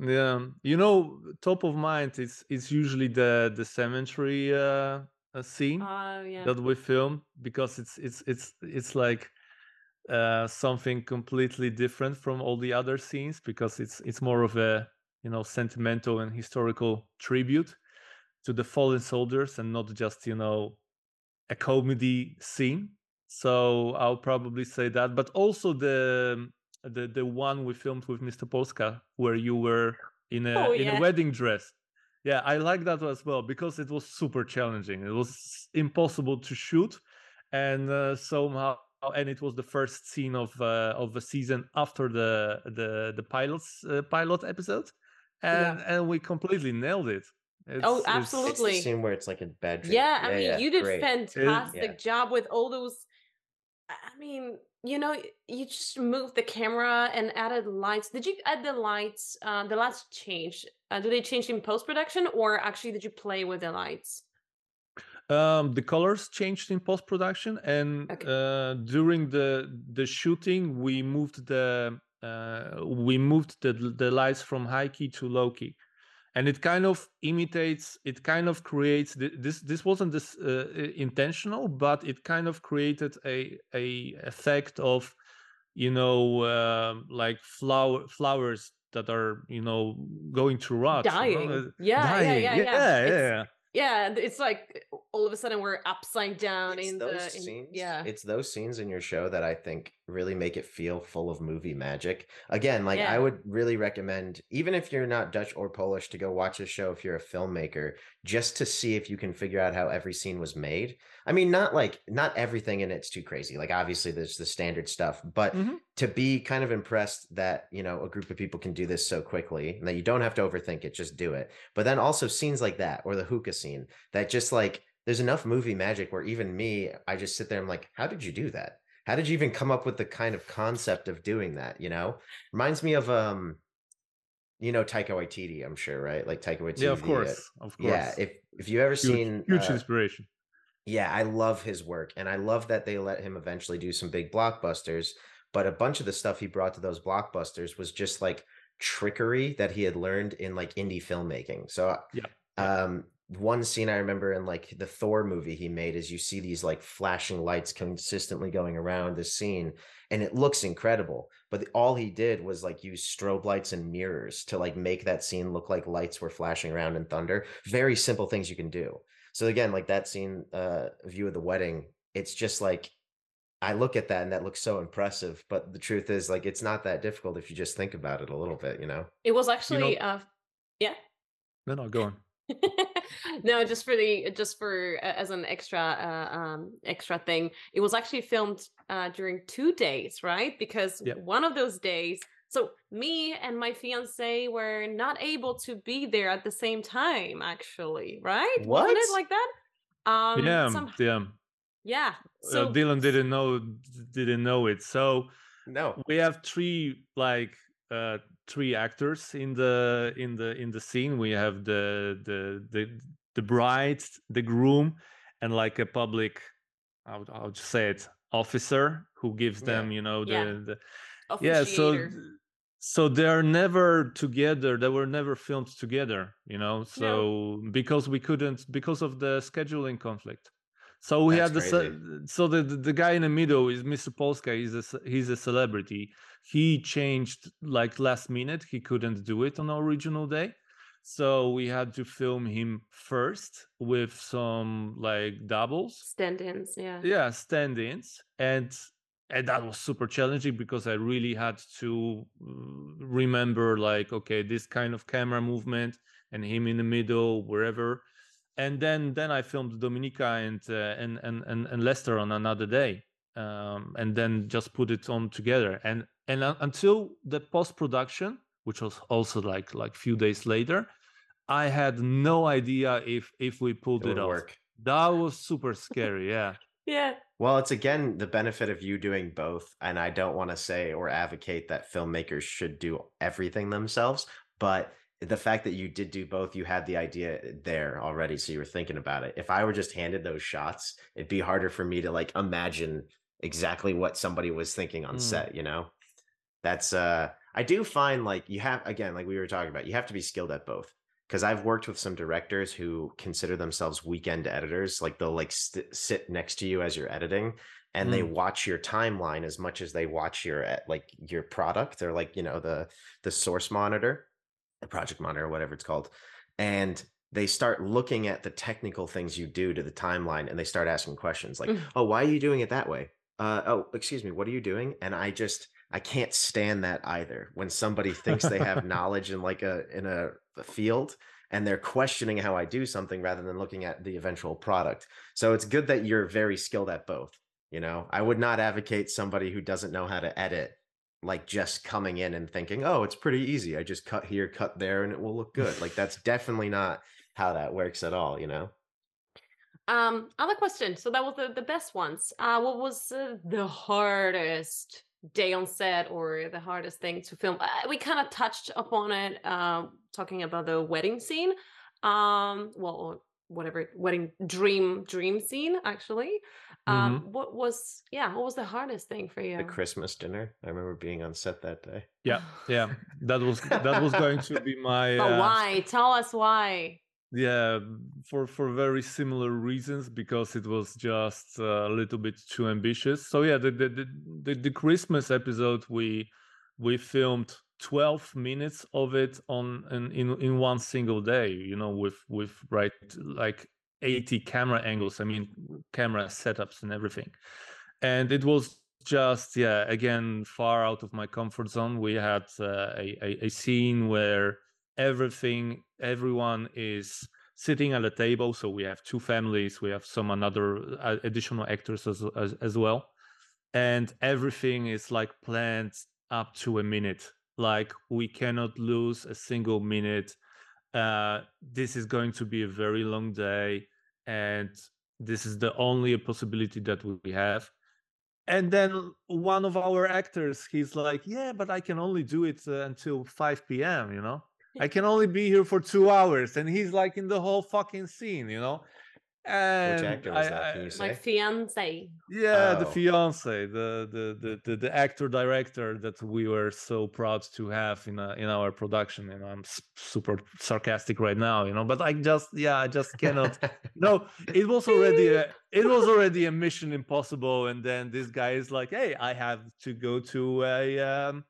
Yeah, you know, top of mind is is usually the the cemetery uh, uh scene Oh yeah. that we film because it's it's it's it's like uh something completely different from all the other scenes because it's it's more of a you know sentimental and historical tribute to the fallen soldiers and not just you know a comedy scene. So i'll probably say that. But also the the the one we filmed with mr polska where you were in a Oh, in yeah. a wedding dress. Yeah i like that as well because it was super challenging. It was impossible to shoot and uh, somehow and it was the first scene of uh, of the season after the the the pilots uh, pilot episode Yeah. and and we completely nailed it It's- Oh, it's- It's the Absolutely. scene where it's like a bedroom. Yeah, I mean, you did great. fantastic Yeah. job with all those. I I mean, you know, you just moved the camera and added lights. Did you add the lights? Uh, the lights changed. Uh, do they change in post production, or actually did you play with the lights? um the colors changed in post production and Okay. uh during the the shooting we moved the uh we moved the the lights from high key to low key and it kind of imitates it kind of creates thi- this this wasn't this uh, intentional but it kind of created a a effect of you know um like flower flowers that are you know going to rot you know, Dying. uh, Yeah, yeah, dying. yeah, yeah. yeah, It's- yeah. Yeah, it's like all of a sudden we're upside down It's in those the. in- scenes. yeah. It's those scenes in your show that I think really make it feel full of movie magic. Again, like Yeah. I would really recommend, even if you're not Dutch or Polish, to go watch a show if you're a filmmaker, just to see if you can figure out how every scene was made. I mean, not like not everything in it's too crazy. Like obviously there's the standard stuff, but Mhm. to be kind of impressed that you know a group of people can do this so quickly and that you don't have to overthink it just do it but then also scenes like that or the hookah scene that just like there's enough movie magic where even me i just sit there i'm like how did you do that how did you even come up with the kind of concept of doing that you know reminds me of um you know Taika Waititi i'm sure right like Taika Waititi yeah of uh, course of course yeah if if you ever huge, seen huge uh, inspiration yeah, I love his work and I love that they let him eventually do some big blockbusters. but a bunch of the stuff he brought to those blockbusters was just like trickery that he had learned in like indie filmmaking. So Yeah. um one scene I remember in like the Thor movie he made is you see these like flashing lights consistently going around the scene and it looks incredible. But the- all he did was like use strobe lights and mirrors to like make that scene look like lights were flashing around in thunder. Very simple things you can do. So again, like that scene, uh, view of the wedding, it's just like I look at that and that looks so impressive. But the truth is, like, it's not that difficult if you just think about it a little bit, you know? It was actually, know- uh, yeah. No, no, go on. no, just for the just for uh, as an extra uh, um extra thing. It was actually filmed uh during two days, right? Because Yep. one of those days, so me and my fiance were not able to be there at the same time. Actually, right? Wasn't it like that? Um, yeah, yeah. yeah. uh, So Dillon didn't know didn't know it. So No. we have three like uh three actors in the in the in the scene. We have the the the the bride, the groom, and like a public I would I would say it officer who gives Yeah. them, you know, the, Yeah. the yeah so so they're never together they were never filmed together you know so because we couldn't because of the scheduling conflict so we That's had the ce- crazy. so the, the the guy in the middle is mr polska he's a he's a celebrity he changed like last minute he couldn't do it on the original day so we had to film him first with some like doubles stand-ins. Yeah. yeah stand-ins and and that was super challenging because i really had to uh, remember like okay this kind of camera movement and him in the middle wherever and then then i filmed dominika and uh, and, and and and lester on another day um and then just put it on together and and uh, until the post production which was also like like few days later i had no idea if if we pulled It it, off work. that was super scary yeah Yeah. Well, it's again the benefit of you doing both. And I don't want to say or advocate that filmmakers should do everything themselves, but the fact that you did do both, you had the idea there already. So you were thinking about it. If I were just handed those shots, it'd be harder for me to like imagine exactly what somebody was thinking on Mm. set, you know? That's uh I do find like you have again, like we were talking about, you have to be skilled at both because I've worked with some directors who consider themselves weekend editors. Like they'll like st- sit next to you as you're editing, and they Mm. watch your timeline as much as they watch your eh, like your product or like you know the the source monitor, project monitor, or whatever it's called, and they start looking at the technical things you do to the timeline, and they start asking questions like, Mm. "Oh, why are you doing it that way? Uh, oh, excuse me, what are you doing?" And I just I can't stand that either. When somebody thinks they have knowledge in like a in a, a field and they're questioning how I do something rather than looking at the eventual product. So it's good that you're very skilled at both. You know, I would not advocate somebody who doesn't know how to edit like just coming in and thinking, "Oh, it's pretty easy. I just cut here, cut there and it will look good." Like that's definitely not how that works at all, you know. Um, other question. So that was the, the best ones. Uh, what was uh, the hardest day on set or the hardest thing to film? Uh, we kind of touched upon it, um, talking about the wedding scene. Um, well, whatever wedding dream dream scene actually. Um, what was yeah? What was the hardest thing for you? The Christmas dinner. I remember being on set that day. yeah yeah that was that was going to be my But uh, why? Tell us why. yeah for for very similar reasons because it was just uh, a little bit too ambitious so yeah the the the, the, the christmas episode we we filmed 12 minutes of it on in, in in one single day you know with with right like 80 camera angles i mean camera setups and everything. And it was just yeah again far out of my comfort zone. We had uh, a, a scene where everything everyone is sitting at a table. So we have two families we have some another uh, additional actors as, as as well. And everything is like planned up to a minute. Like we cannot lose a single minute uh this is going to be a very long day and this is the only possibility that we have. And then one of our actors he's like yeah but i can only do it uh, until 5 p.m you know? I can only be here for two hours. And he's like in the whole fucking scene you know And actor was I- that? Can I- you say? My fiance. yeah, the Oh. fiance, the, the the the the actor director that we were so proud to have in a, in our production. And I'm super sarcastic right now, you know. But I just yeah, I just cannot. no, it was already a, it was already a mission impossible, and then this guy is like, "Hey, I have to go to a um,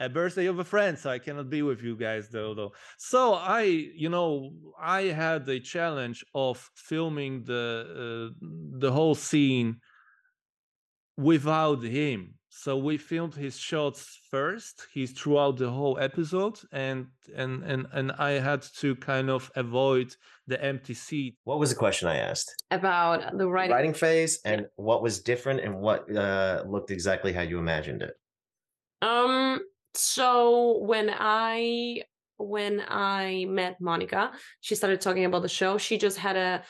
a birthday of a friend, so I cannot be with you guys though." Though, so I, you know, I had the challenge of filming the uh, the whole scene without him. So we filmed his shots first. He's throughout the whole episode, and and and and I had to kind of avoid the empty seat. what was the question I asked? About the writing. Writing phase and what was different and what uh, looked exactly how you imagined it. Um. So when I when I met Monica, she started talking about the show. She just had a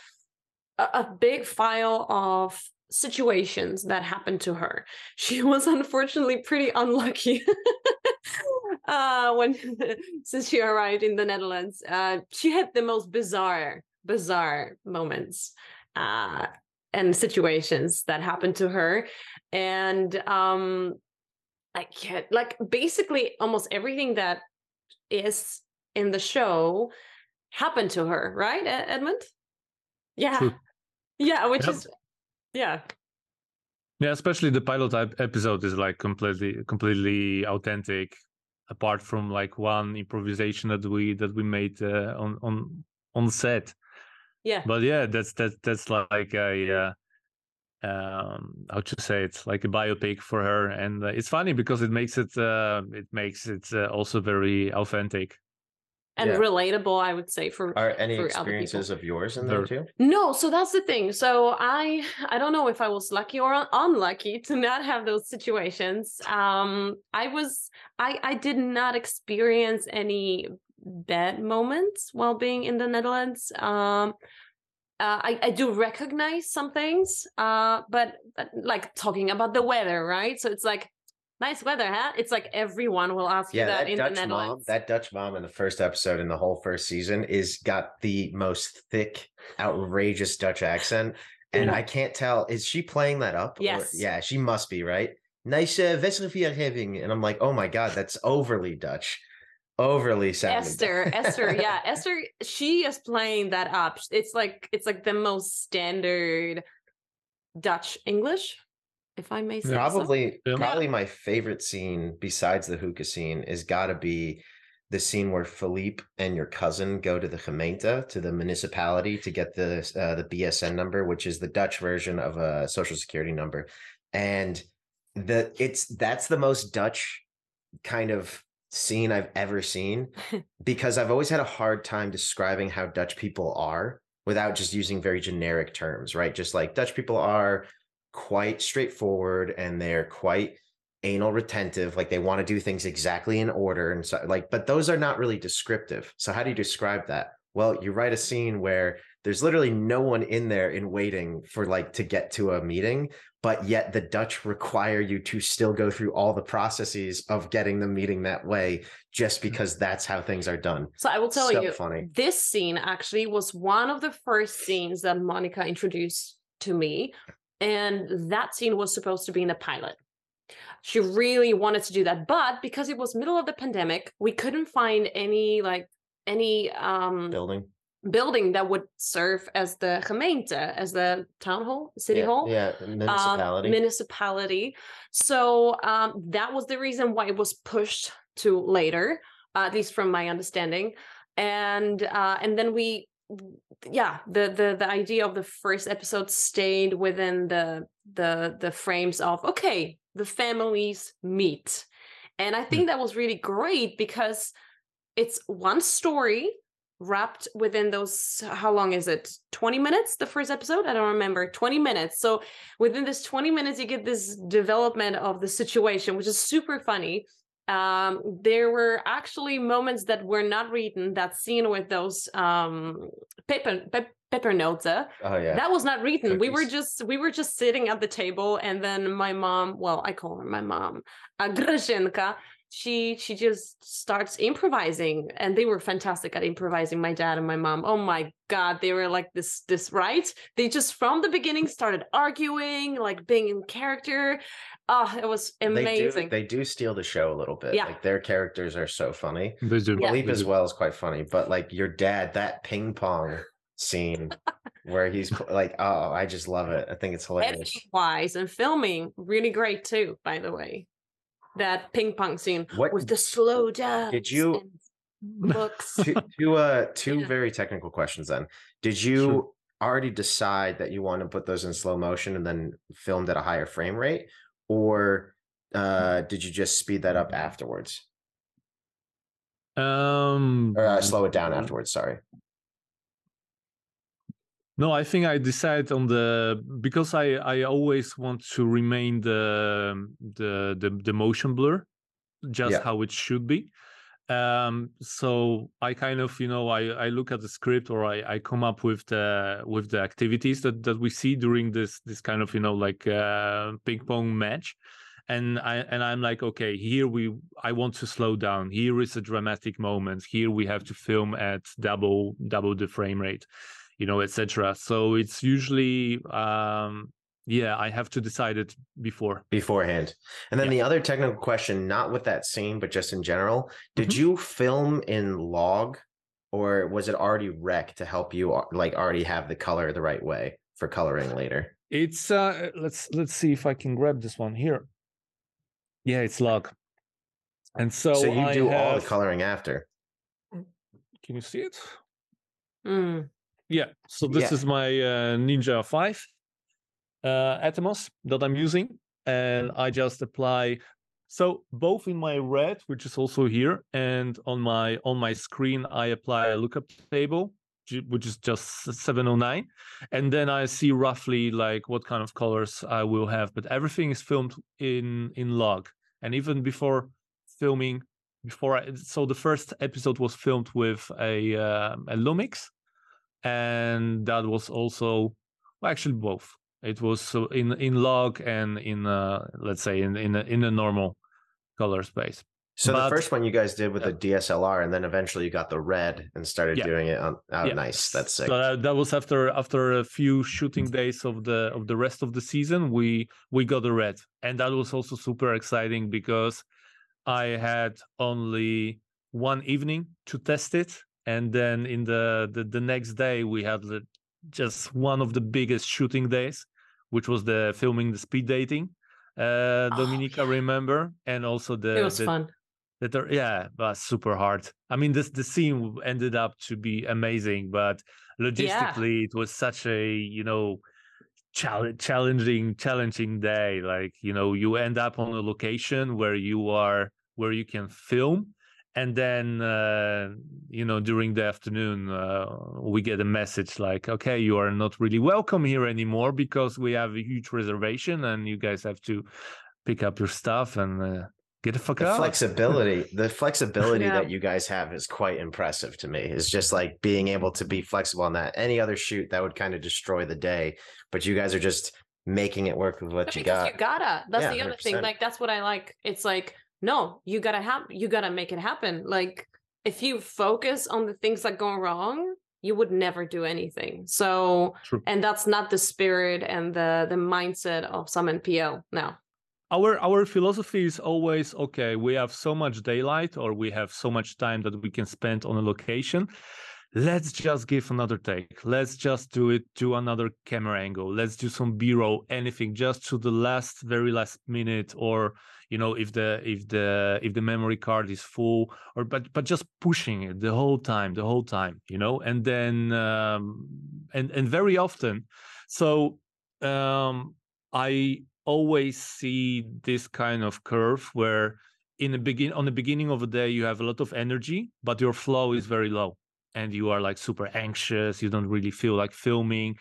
a, big file of situations that happened to her. She was unfortunately pretty unlucky. uh when since she arrived in the Netherlands, uh she had the most bizarre bizarre moments uh and situations that happened to her and um I can't like basically almost everything that is in the show happened to her, right, Edmund? Yeah. True. Yeah, which Yep. is yeah. Yeah, especially the pilot episode is like completely completely authentic. Apart from like one improvisation that we that we made uh, on on on set, Yeah. but yeah, that's that's that's like a uh, um how to say it's like a biopic for her, and uh, it's funny because it makes it uh, it makes it uh, also very authentic. and Yeah. relatable, I would say, for Are any for experiences of yours in there There- too? No, so that's the thing. So I I don't know if I was lucky or unlucky to not have those situations. Um I was I I did not experience any bad moments while being in the Netherlands. Um uh, I, I do recognize some things, uh, but, but like talking about the weather, right? So it's like nice weather, huh? It's like everyone will ask you that, that, in the Dutch mom, Netherlands. that Dutch mom in the first episode in the whole first season is got the most thick, outrageous Dutch accent. And I can't tell, is she playing that up? or- Yes. yeah, she must be, right? Nice uh, having. And I'm like, oh my God, that's overly Dutch. Overly sounding. Esther, Esther, yeah, Esther, she is playing that up. It's like it's like the most standard Dutch English, if I may say. so. Probably, Yeah. probably my favorite scene besides the hookah scene is got to be the scene where Philippe and your cousin go to the gemeente, to the municipality, to get the uh, the BSN number, which is the Dutch version of a social security number, and the it's that's the most Dutch kind of scene I've ever seen because I've always had a hard time describing how Dutch people are without just using very generic terms, right? Just like Dutch people are quite straightforward and they're quite anal retentive like they want to do things exactly in order and so like but those are not really descriptive so how do you describe that well you write a scene where there's literally no one in there in waiting for like to get to a meeting but yet the dutch require you to still go through all the processes of getting the meeting that way just because that's how things are done So I will tell so you, funny this scene actually was one of the first scenes that Monica introduced to me. And that scene was supposed to be in the pilot. She really wanted to do that. But because it was middle of the pandemic, we couldn't find any like any um building building that would serve as the gemeente, as the town hall, city yeah, hall. yeah um, municipality municipality. So um, that was the reason why it was pushed to later, uh, at least from my understanding. And uh, and then we, yeah, the the the idea of the first episode stayed within the the the frames of okay, the families meet, and I think that was really great because it's one story wrapped within those how long is it? 20 minutes the first episode? I don't remember. 20 minutes. So within this 20 minutes you get this development of the situation which is super funny. Um there were actually moments that were not written that scene with those um paper pe- pepper notes uh, oh yeah. that was not written. We were just we were just sitting at the table and then my mom well i call her my mom Grażynka she she just starts improvising and they were fantastic at improvising my dad and my mom oh my god they were like this this right they just from the beginning started arguing like being in character oh it was amazing They do, they do steal the show a little bit. Yeah. Like their characters are so funny. They do. Yeah. Philippe they as well is quite funny, but like your dad, that ping pong scene where he's like, oh, I just love it. I think it's hilarious. editing wise and filming really great too by the way that ping pong scene What with the slow down Did you- looks two, two uh two Yeah. very technical questions then. Did you already decide that you want to put those in slow motion and then filmed at a higher frame rate? Or uh did you just speed that up afterwards? Um, Or uh, slow it down afterwards, sorry. No, I think I decide on the because I I always want to remain the the the, the motion blur, just Yeah. how it should be. Um, so I kind of you know I I look at the script or I I come up with the with the activities that that we see during this this kind of you know like uh, ping pong match. And I and I'm like, okay, here we I want to slow down. Here is a dramatic moment. Here we have to film at double double the frame rate you know, etc. So it's usually, um, yeah, I have to decide it before. beforehand. And then Yeah. the other technical question, not with that scene, but just in general, did Mhm. you film in log or was it already rec to help you uh, like already have the color the right way for coloring later? It's uh, let's let's see if I can grab this one here. Yeah, it's log. And so, So, you I do all the coloring after. Can you see it? Mm. Yeah. So this Yeah. is my uh, Ninja Five uh, Atomos that I'm using, and I just apply. So both in my red, which is also here, and on my on my screen, I apply a lookup table, which is just 709, and then I see roughly like what kind of colors I will have. But everything is filmed in in log, and even before filming, before I, so the first episode was filmed with a uh, a Lumix and that was also well, actually both it was so in in log and in uh let's say in in a, in a normal color space So But- the first one you guys did with Yeah. the DSLR and then eventually you got the red and started Yeah. doing it on oh Yeah. nice. That's sick. so that, that was after after a few shooting days of the of the rest of the season we we got the red and that was also super exciting because i had only one evening to test it and then in the the, the next day we had the, just one of the biggest shooting days which was the filming the speed dating uh Oh, dominika yeah. remember? And also the it was the, fun. that are yeah but super hard. I mean this the scene ended up to be amazing but logistically it was such a you know challenging challenging day. Like you know you end up on a location where you are where you can film and then uh, you know during the afternoon uh, we get a message like okay you are not really welcome here anymore because we have a huge reservation and you guys have to pick up your stuff and uh, get the fuck the out. flexibility the flexibility Yeah. that you guys have is quite impressive to me. It's just like being able to be flexible on that. Any other shoot that would kind of destroy the day but you guys are just making it work with what But you got. you gotta that's Yeah, the other thing 100%. like that's what i like. It's like no you gotta have you gotta make it happen like if you focus on the things that go wrong you would never do anything so True. and that's not the spirit and the the mindset of some npo no. Our our philosophy is always okay we have so much daylight or we have so much time that we can spend on a location. Let's just give another take. Let's just do it to another camera angle. Let's do some b-roll anything just to the last very last minute or you know if the if the if the memory card is full or but but just pushing it the whole time the whole time you know and then um and and very often so um i always see this kind of curve where in the begin on the beginning of the day you have a lot of energy but your flow is very low and you are like super anxious you don't really feel like filming.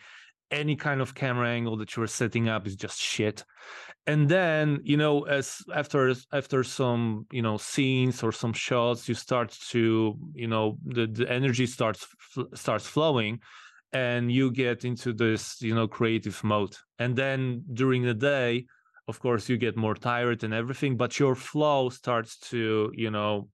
Any kind of camera angle that you're setting up is just shit and then you know as after after some you know scenes or some shots you start to you know the, the energy starts starts flowing and you get into this you know creative mode. And then during the day of course you get more tired and everything but your flow starts to you know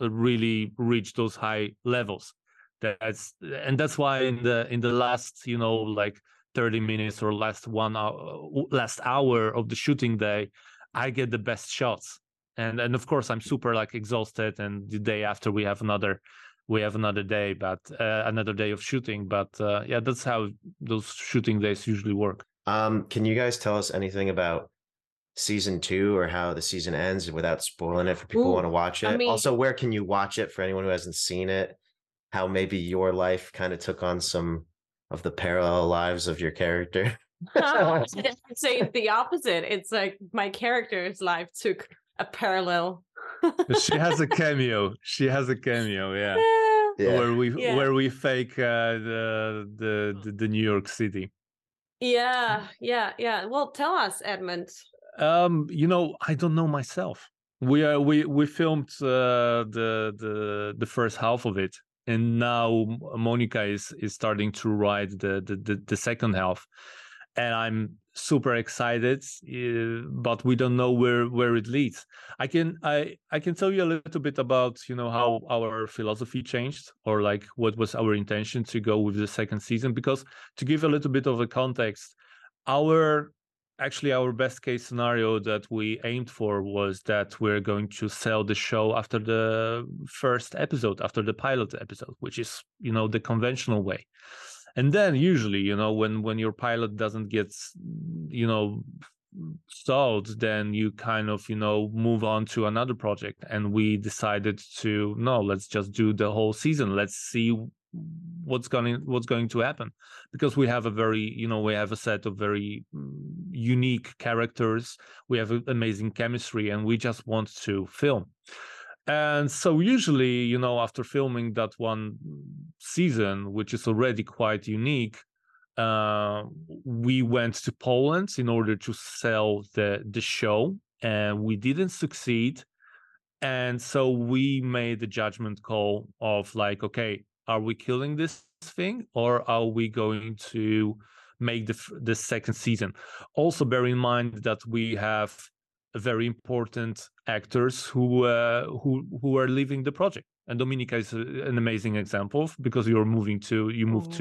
really reach those high levels. That's and that's why in the in the last you know like 30 minutes or last one hour last hour of the shooting day i get the best shots. And and of course i'm super like exhausted and the day after we have another we have another day but uh, another day of shooting. But uh, yeah that's how those shooting days usually work. Um can you guys tell us anything about season two or how the season ends without spoiling it for people who want to watch it? I mean- also where can you watch it for anyone who hasn't seen it? How maybe your life kind of took on some of the parallel lives of your character I'd say the opposite. It's like my character's life took a parallel. she has a cameo she has a cameo yeah yeah where we Yeah. where we fake uh, the, the the the New York City. yeah, yeah, yeah. Well, tell us, Edmund. Um, you know, I don't know myself. We are we we filmed uh, the the the first half of it, and now Monica is is starting to write the the the, the second half, and I'm super excited, uh, but we don't know where where it leads. I can I I can tell you a little bit about you know how our philosophy changed or like what was our intention to go with the second season because to give a little bit of a context, our actually our best case scenario that we aimed for was that we're going to sell the show after the first episode after the pilot episode which is you know the conventional way. And then usually you know when when your pilot doesn't get you know sold then you kind of you know move on to another project. And we decided to no let's just do the whole season. Let's see what's going what's going to happen. Because we have a very you know we have a set of very mm, unique characters. We have amazing chemistry and we just want to film. And so usually you know after filming that one season which is already quite unique uh, we went to poland in order to sell the the show and we didn't succeed. And so we made the judgment call of like okay are we killing this thing or are we going to make the the second season also bear in mind that we have very important actors who uh, who who are leaving the project and dominika is a, an amazing example of- because you're moving to you moved Mhm.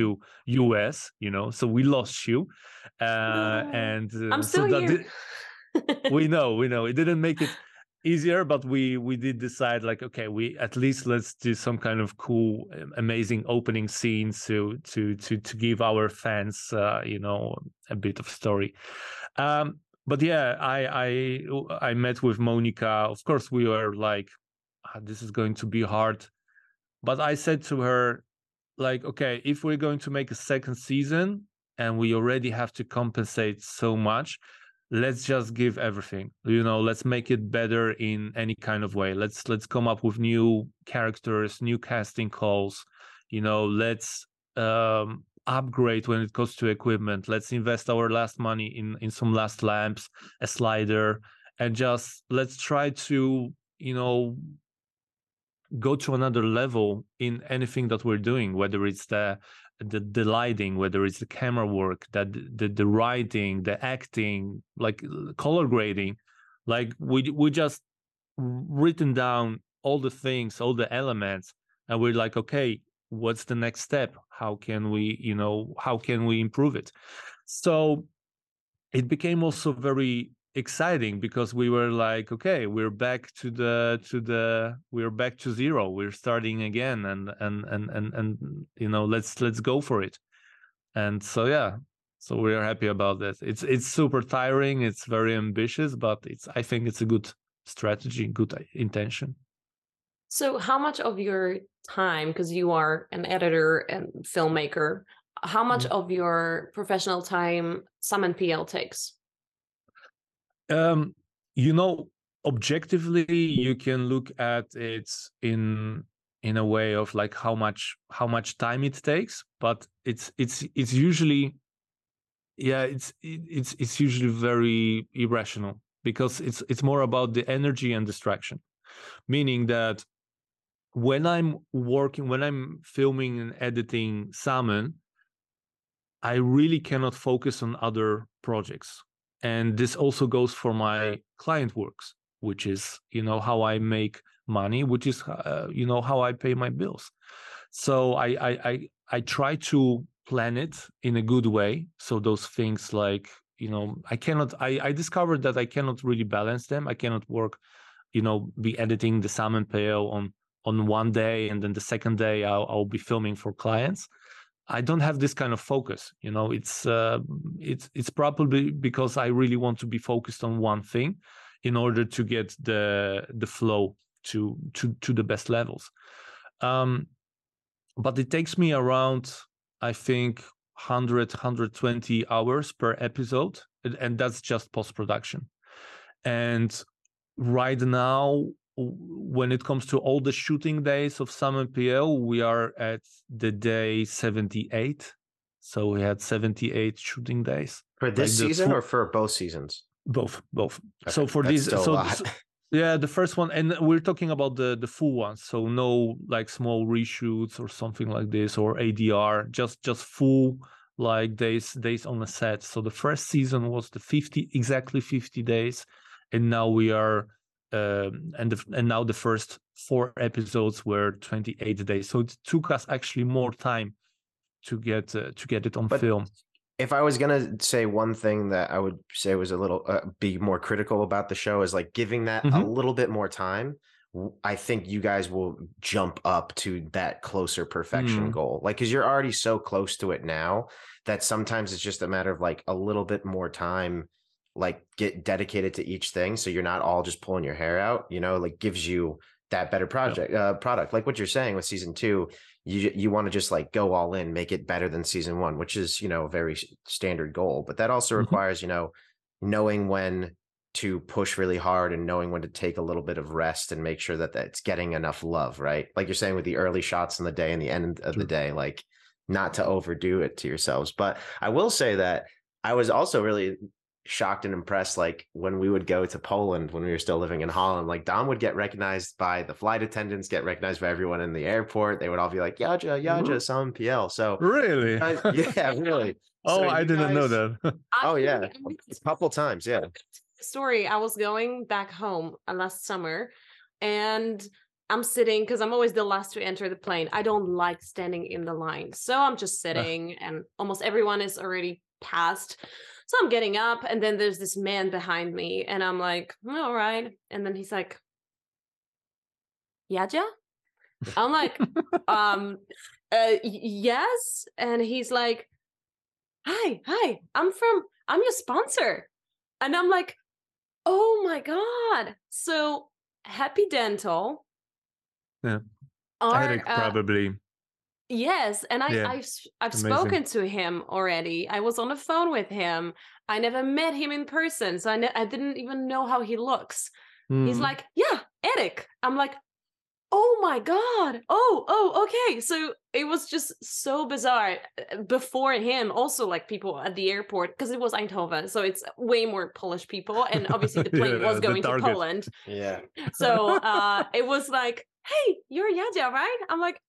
to us you know so we lost you uh, No. and uh, I'm so still that here. di- we know we know it didn't make it easier but we we did decide like okay we at least let's do some kind of cool amazing opening scenes to to to to give our fans uh you know a bit of story. Um but yeah i i i met with monica. Of course we were like "Ah, this is going to be hard. But i said to her like okay if we're going to make a second season and we already have to compensate so much let's just give everything you know let's make it better in any kind of way. Let's let's come up with new characters new casting calls you know let's um upgrade when it comes to equipment. Let's invest our last money in in some last lamps a slider and just let's try to you know go to another level in anything that we're doing whether it's the the, the lighting whether it's the camera work that the, the writing the acting like uh, color grading like we we just written down all the things all the elements and we're like okay what's the next step? How can we you know how can we improve it? So it became also very exciting because we were like okay we're back to the to the we're back to zero we're starting again and and and and, and you know let's let's go for it and so yeah so we are happy about that it's it's super tiring it's very ambitious but it's i think it's a good strategy good intention So, how much of your time, because you are an editor and filmmaker, how much Mm-hmm. of your professional time Samen PL takes? Um you know objectively you can look at it in in a way of like how much how much time it takes but it's it's it's usually yeah it's it's it's usually very irrational because it's it's more about the energy and distraction. Meaning that when i'm working when i'm filming and editing Samen i really cannot focus on other projects and this also goes for my client works which is you know how i make money which is uh, you know how i pay my bills. So I, I i i try to plan it in a good way. So those things like you know i cannot i i discovered that i cannot really balance them. I cannot work you know be editing the Samen PL on on one day and then the second day I'll, I'll be filming for clients i don't have this kind of focus you know it's uh, it's it's probably because i really want to be focused on one thing in order to get the the flow to to to the best levels. Um but it takes me around i think 100 120 hours per episode and that's just post production and right now when it comes to all the shooting days of Samen PL, we are at the day 78. So we had 78 shooting days. For this like season full... or for both seasons? Both, both. Okay, so for these, so, so, yeah, the first one, and we're talking about the the full ones. So no like small reshoots or something like this or ADR, just just full like days days on a set. So the first season was the 50 exactly 50 days, and now we are um, and the, and now the first four episodes were 28 days so it took us actually more time to get uh, to get it on but film if i was gonna say one thing that i would say was a little uh, be more critical about the show is like giving that mm-hmm. a little bit more time i think you guys will jump up to that closer perfection mm. goal like because you're already so close to it now that sometimes it's just a matter of like a little bit more time like get dedicated to each thing so you're not all just pulling your hair out you know like gives you that better project yeah. uh, product like what you're saying with season two you you want to just like go all in make it better than season one which is you know a very standard goal but that also mm-hmm. requires you know knowing when to push really hard and knowing when to take a little bit of rest and make sure that that's getting enough love right like you're saying with the early shots in the day and the end of the day like not to overdo it to yourselves but i will say that I was also really shocked and impressed like when we would go to Poland when we were still living in Holland like Dom would get recognized by the flight attendants get recognized by everyone in the airport. They would all be like Jadzia Jadzia Samen PL so really? Yeah really. Oh so I didn't guys, know that. Oh yeah. a couple times yeah. Story. I was going back home uh, last summer and I'm sitting because I'm always the last to enter the plane. I don't like standing in the line. So I'm just sitting and almost everyone is already passed. So I'm getting up, and then there's this man behind me, and I'm like, all right. And then he's like, Jadzia? I'm like, um, uh, yes. And he's like, hi, hi, I'm from, I'm your sponsor. And I'm like, oh my God. So Happy Dental. Yeah. Are, uh, probably Yes, and I, yeah. I've I've Amazing. spoken to him already. I was on the phone with him. I never met him in person, so I ne- I didn't even know how he looks. Mm. He's like, "Yeah, Eric." I'm like, "Oh my god! Oh, oh, okay." So it was just so bizarre. Uh, before him, also like people at the airport because it was Eindhoven, so it's way more Polish people, and obviously the plane yeah, was going to Poland. Yeah. So uh, it was like, "Hey, you're Jadzia, right?" I'm like,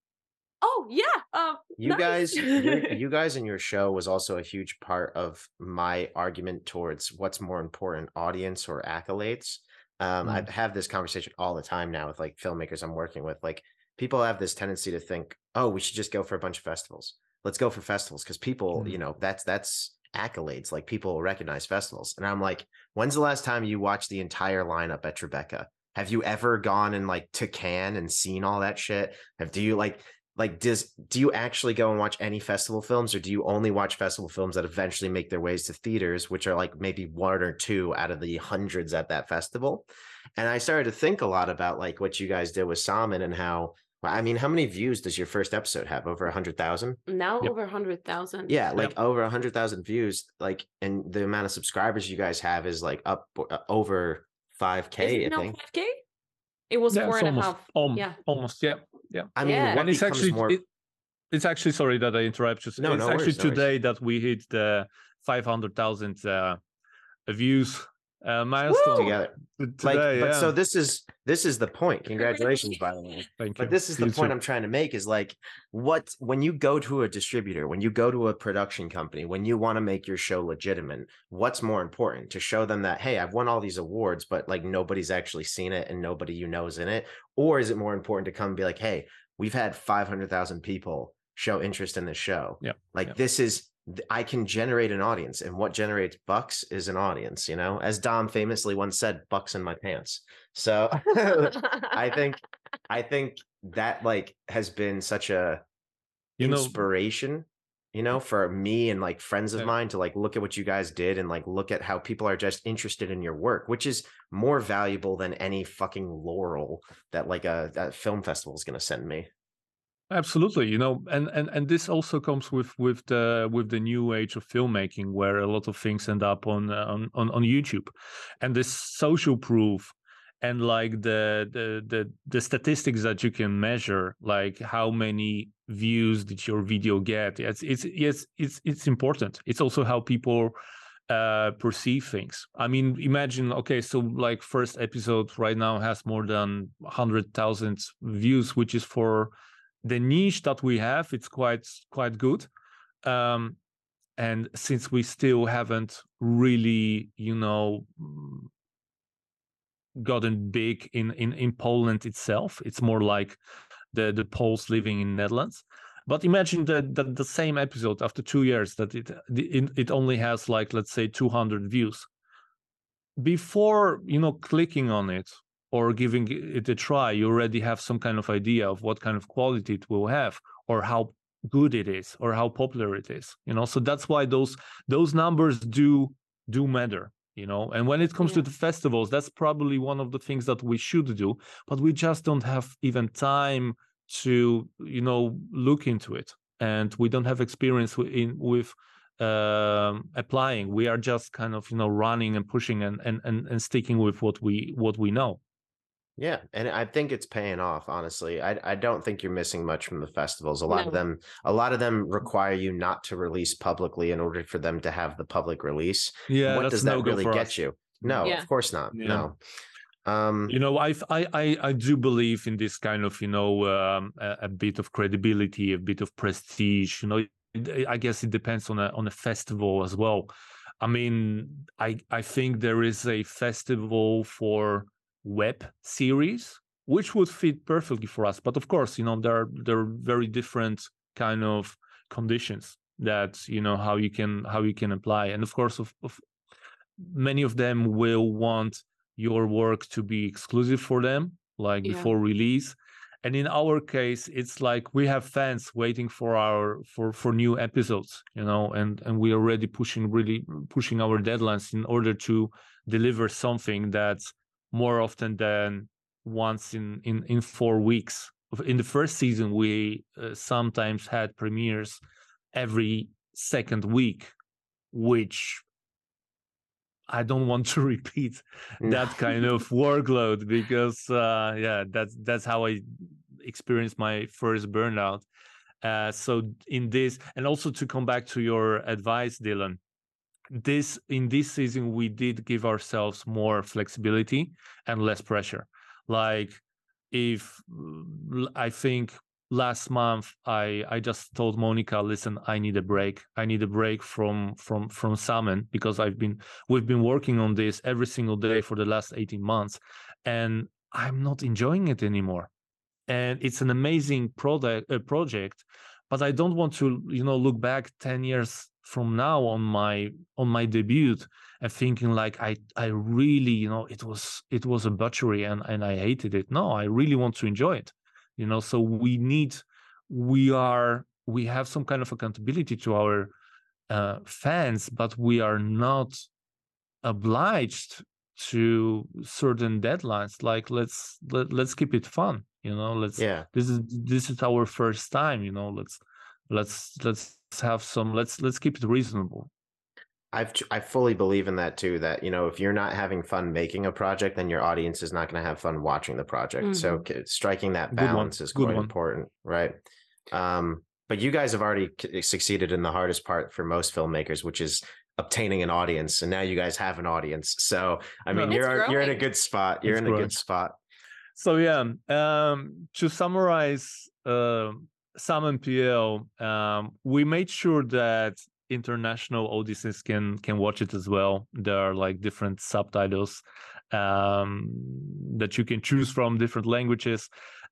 oh yeah uh, you nice. guys you guys in your show was also a huge part of my argument towards what's more important audience or accolades um, mm. i have this conversation all the time now with like filmmakers i'm working with like people have this tendency to think oh we should just go for a bunch of festivals let's go for festivals because people mm. you know that's that's accolades like people recognize festivals and i'm like when's the last time you watched the entire lineup at tribeca have you ever gone and like to Cannes and seen all that shit? Have do you like like does do you actually go and watch any festival films or do you only watch festival films that eventually make their ways to theaters which are like maybe one or two out of the hundreds at that festival and i started to think a lot about like what you guys did with Samen and how I mean, how many views does your first episode have? Over a hundred thousand? Now yep. over a hundred thousand. Yeah, like yep. over a hundred thousand views. Like, and the amount of subscribers you guys have is like up uh, over five k. I think. Five k. It was yeah, four and almost, a half. Um, yeah, almost. Yeah, yeah. I mean, yeah. and it's actually more... it, it's actually sorry that I interrupt you. No, it's no actually worries, today no that we hit the five hundred thousand uh, views uh, milestone together. t- Like, today. but yeah. so this is this is the point. Congratulations, by the way. Thank you. But this is the You point too. I'm trying to make is like what when you go to a distributor, when you go to a production company, when you want to make your show legitimate, what's more important to show them that hey, I've won all these awards, but like nobody's actually seen it and nobody you know is in it, or is it more important to come and be like, hey, we've had 500,000 people show interest in this show. Yeah, Like yeah. this is th- I can generate an audience, and what generates bucks is an audience. You know, as Dom famously once said, "Bucks in my pants." So I think I think that like has been such a you know, inspiration, you know, for me and like friends of Yeah. mine to like look at what you guys did and like look at how people are just interested in your work, which is more valuable than any fucking laurel that like a that film festival is gonna send me. Absolutely you know and and and this also comes with with the with the new age of filmmaking where a lot of things end up on uh, on on, on youtube. And this social proof and like the, the the the statistics that you can measure like how many views did your video get it's it's it's it's, it's important. It's also how people uh perceive things. I mean imagine okay so like first episode right now has more than 100000 views which is for the niche that we have it's quite quite good. Um and since we still haven't really you know mm, gotten big in in in Poland itself it's more like the the Poles living in Netherlands. But imagine that that the same episode after 2 years that it it, it only has like let's say 200 views. Before you know clicking on it or giving it a try you already have some kind of idea of what kind of quality it will have or how good it is or how popular it is you know? So that's why those those numbers do do matter you know? And when it comes to the festivals that's probably one of the things that we should do but we just don't have even time to you know look into it. And we don't have experience in with um applying. We are just kind of you know running and pushing and and and, and sticking with what we what we know Yeah, and I think it's paying off. Honestly, I I don't think you're missing much from the festivals. A lot of them, a lot of them require you not to release publicly in order for them to have the public release. yeah what does that no-go really get us. you? No, Yeah. of course not. Yeah. No. Um, you know I've, i i i do believe in this kind of you know um, a, a bit of credibility a bit of prestige you know i guess it depends on a on a festival as well i mean i i think there is a festival for web series which would fit perfectly for us. But of course you know there are there are very different kind of conditions that you know how you can how you can apply. And of course of, of many of them will want your work to be exclusive for them like Yeah. before release. And in our case it's like we have fans waiting for our for for new episodes you know and and we are already pushing really pushing our deadlines in order to deliver something that's more often than once in in in 4 weeks. In the first season we uh, sometimes had premieres every second week which I don't want to repeat that kind of workload because uh yeah that's that's how i experienced my first burnout. Uh so in this and also to come back to your advice dillon this in this season we did give ourselves more flexibility and less pressure. Like if i think last month i i just told monica listen i need a break. I need a break from from from Samen because i've been we've been working on this every single day for the last 18 months and i'm not enjoying it anymore. And it's an amazing product uh, project but i don't want to you know look back 10 years from now on my on my debut and thinking like i i really you know it was it was a butchery and and i hated it. No i really want to enjoy it you know? So we need we are we have some kind of accountability to our uh, fans but we are not obliged to certain deadlines. Like let's let, let's keep it fun you know? Let's yeah, this is this is our first time you know? Let's let's let's have some let's let's keep it reasonable I've I fully believe in that too. That you know, if you're not having fun making a project, then your audience is not going to have fun watching the project. So striking that balance is quite important, right? Um, but you guys have already c- succeeded in the hardest part for most filmmakers, which is obtaining an audience and now you guys have an audience so i mean It's you're you're in a good spot you're It's in a good spot So yeah, um, to summarize, uh, Samen PL, um, we made sure that international audiences can can watch it as well. There are like different subtitles um, that you can choose from, different languages.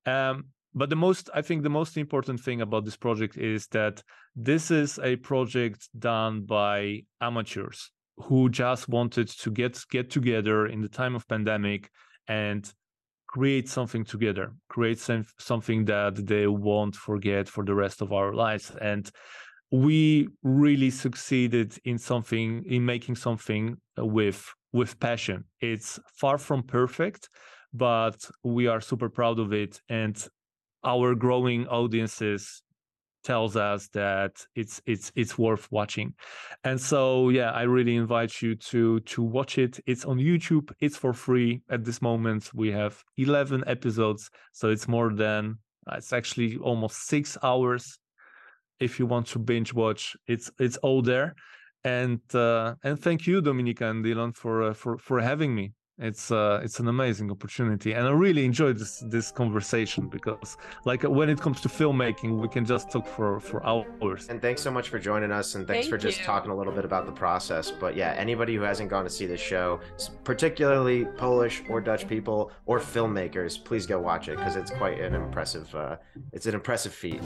Um, but the most, I think, the most important thing about this project is that this is a project done by amateurs who just wanted to get get together in the time of pandemic and create something together create some, something that they won't forget for the rest of our lives. And we really succeeded in something in making something with with passion. It's far from perfect but we are super proud of it. And our growing audiences tells us that it's it's it's worth watching. And so yeah i really invite you to to watch it. It's on youtube. It's for free. At this moment we have 11 episodes so it's more than uh, it's actually almost six hours if you want to binge watch. It's it's all there. And uh and thank you dominika and dillon for uh, for for having me it's uh it's an amazing opportunity and i really enjoyed this this conversation because like when it comes to filmmaking we can just talk for for hours. And thanks so much for joining us and thanks for Thank just you. talking a little bit about the process. But yeah anybody who hasn't gone to see this show particularly polish or dutch people or filmmakers please go watch it because it's quite an impressive uh it's an impressive feat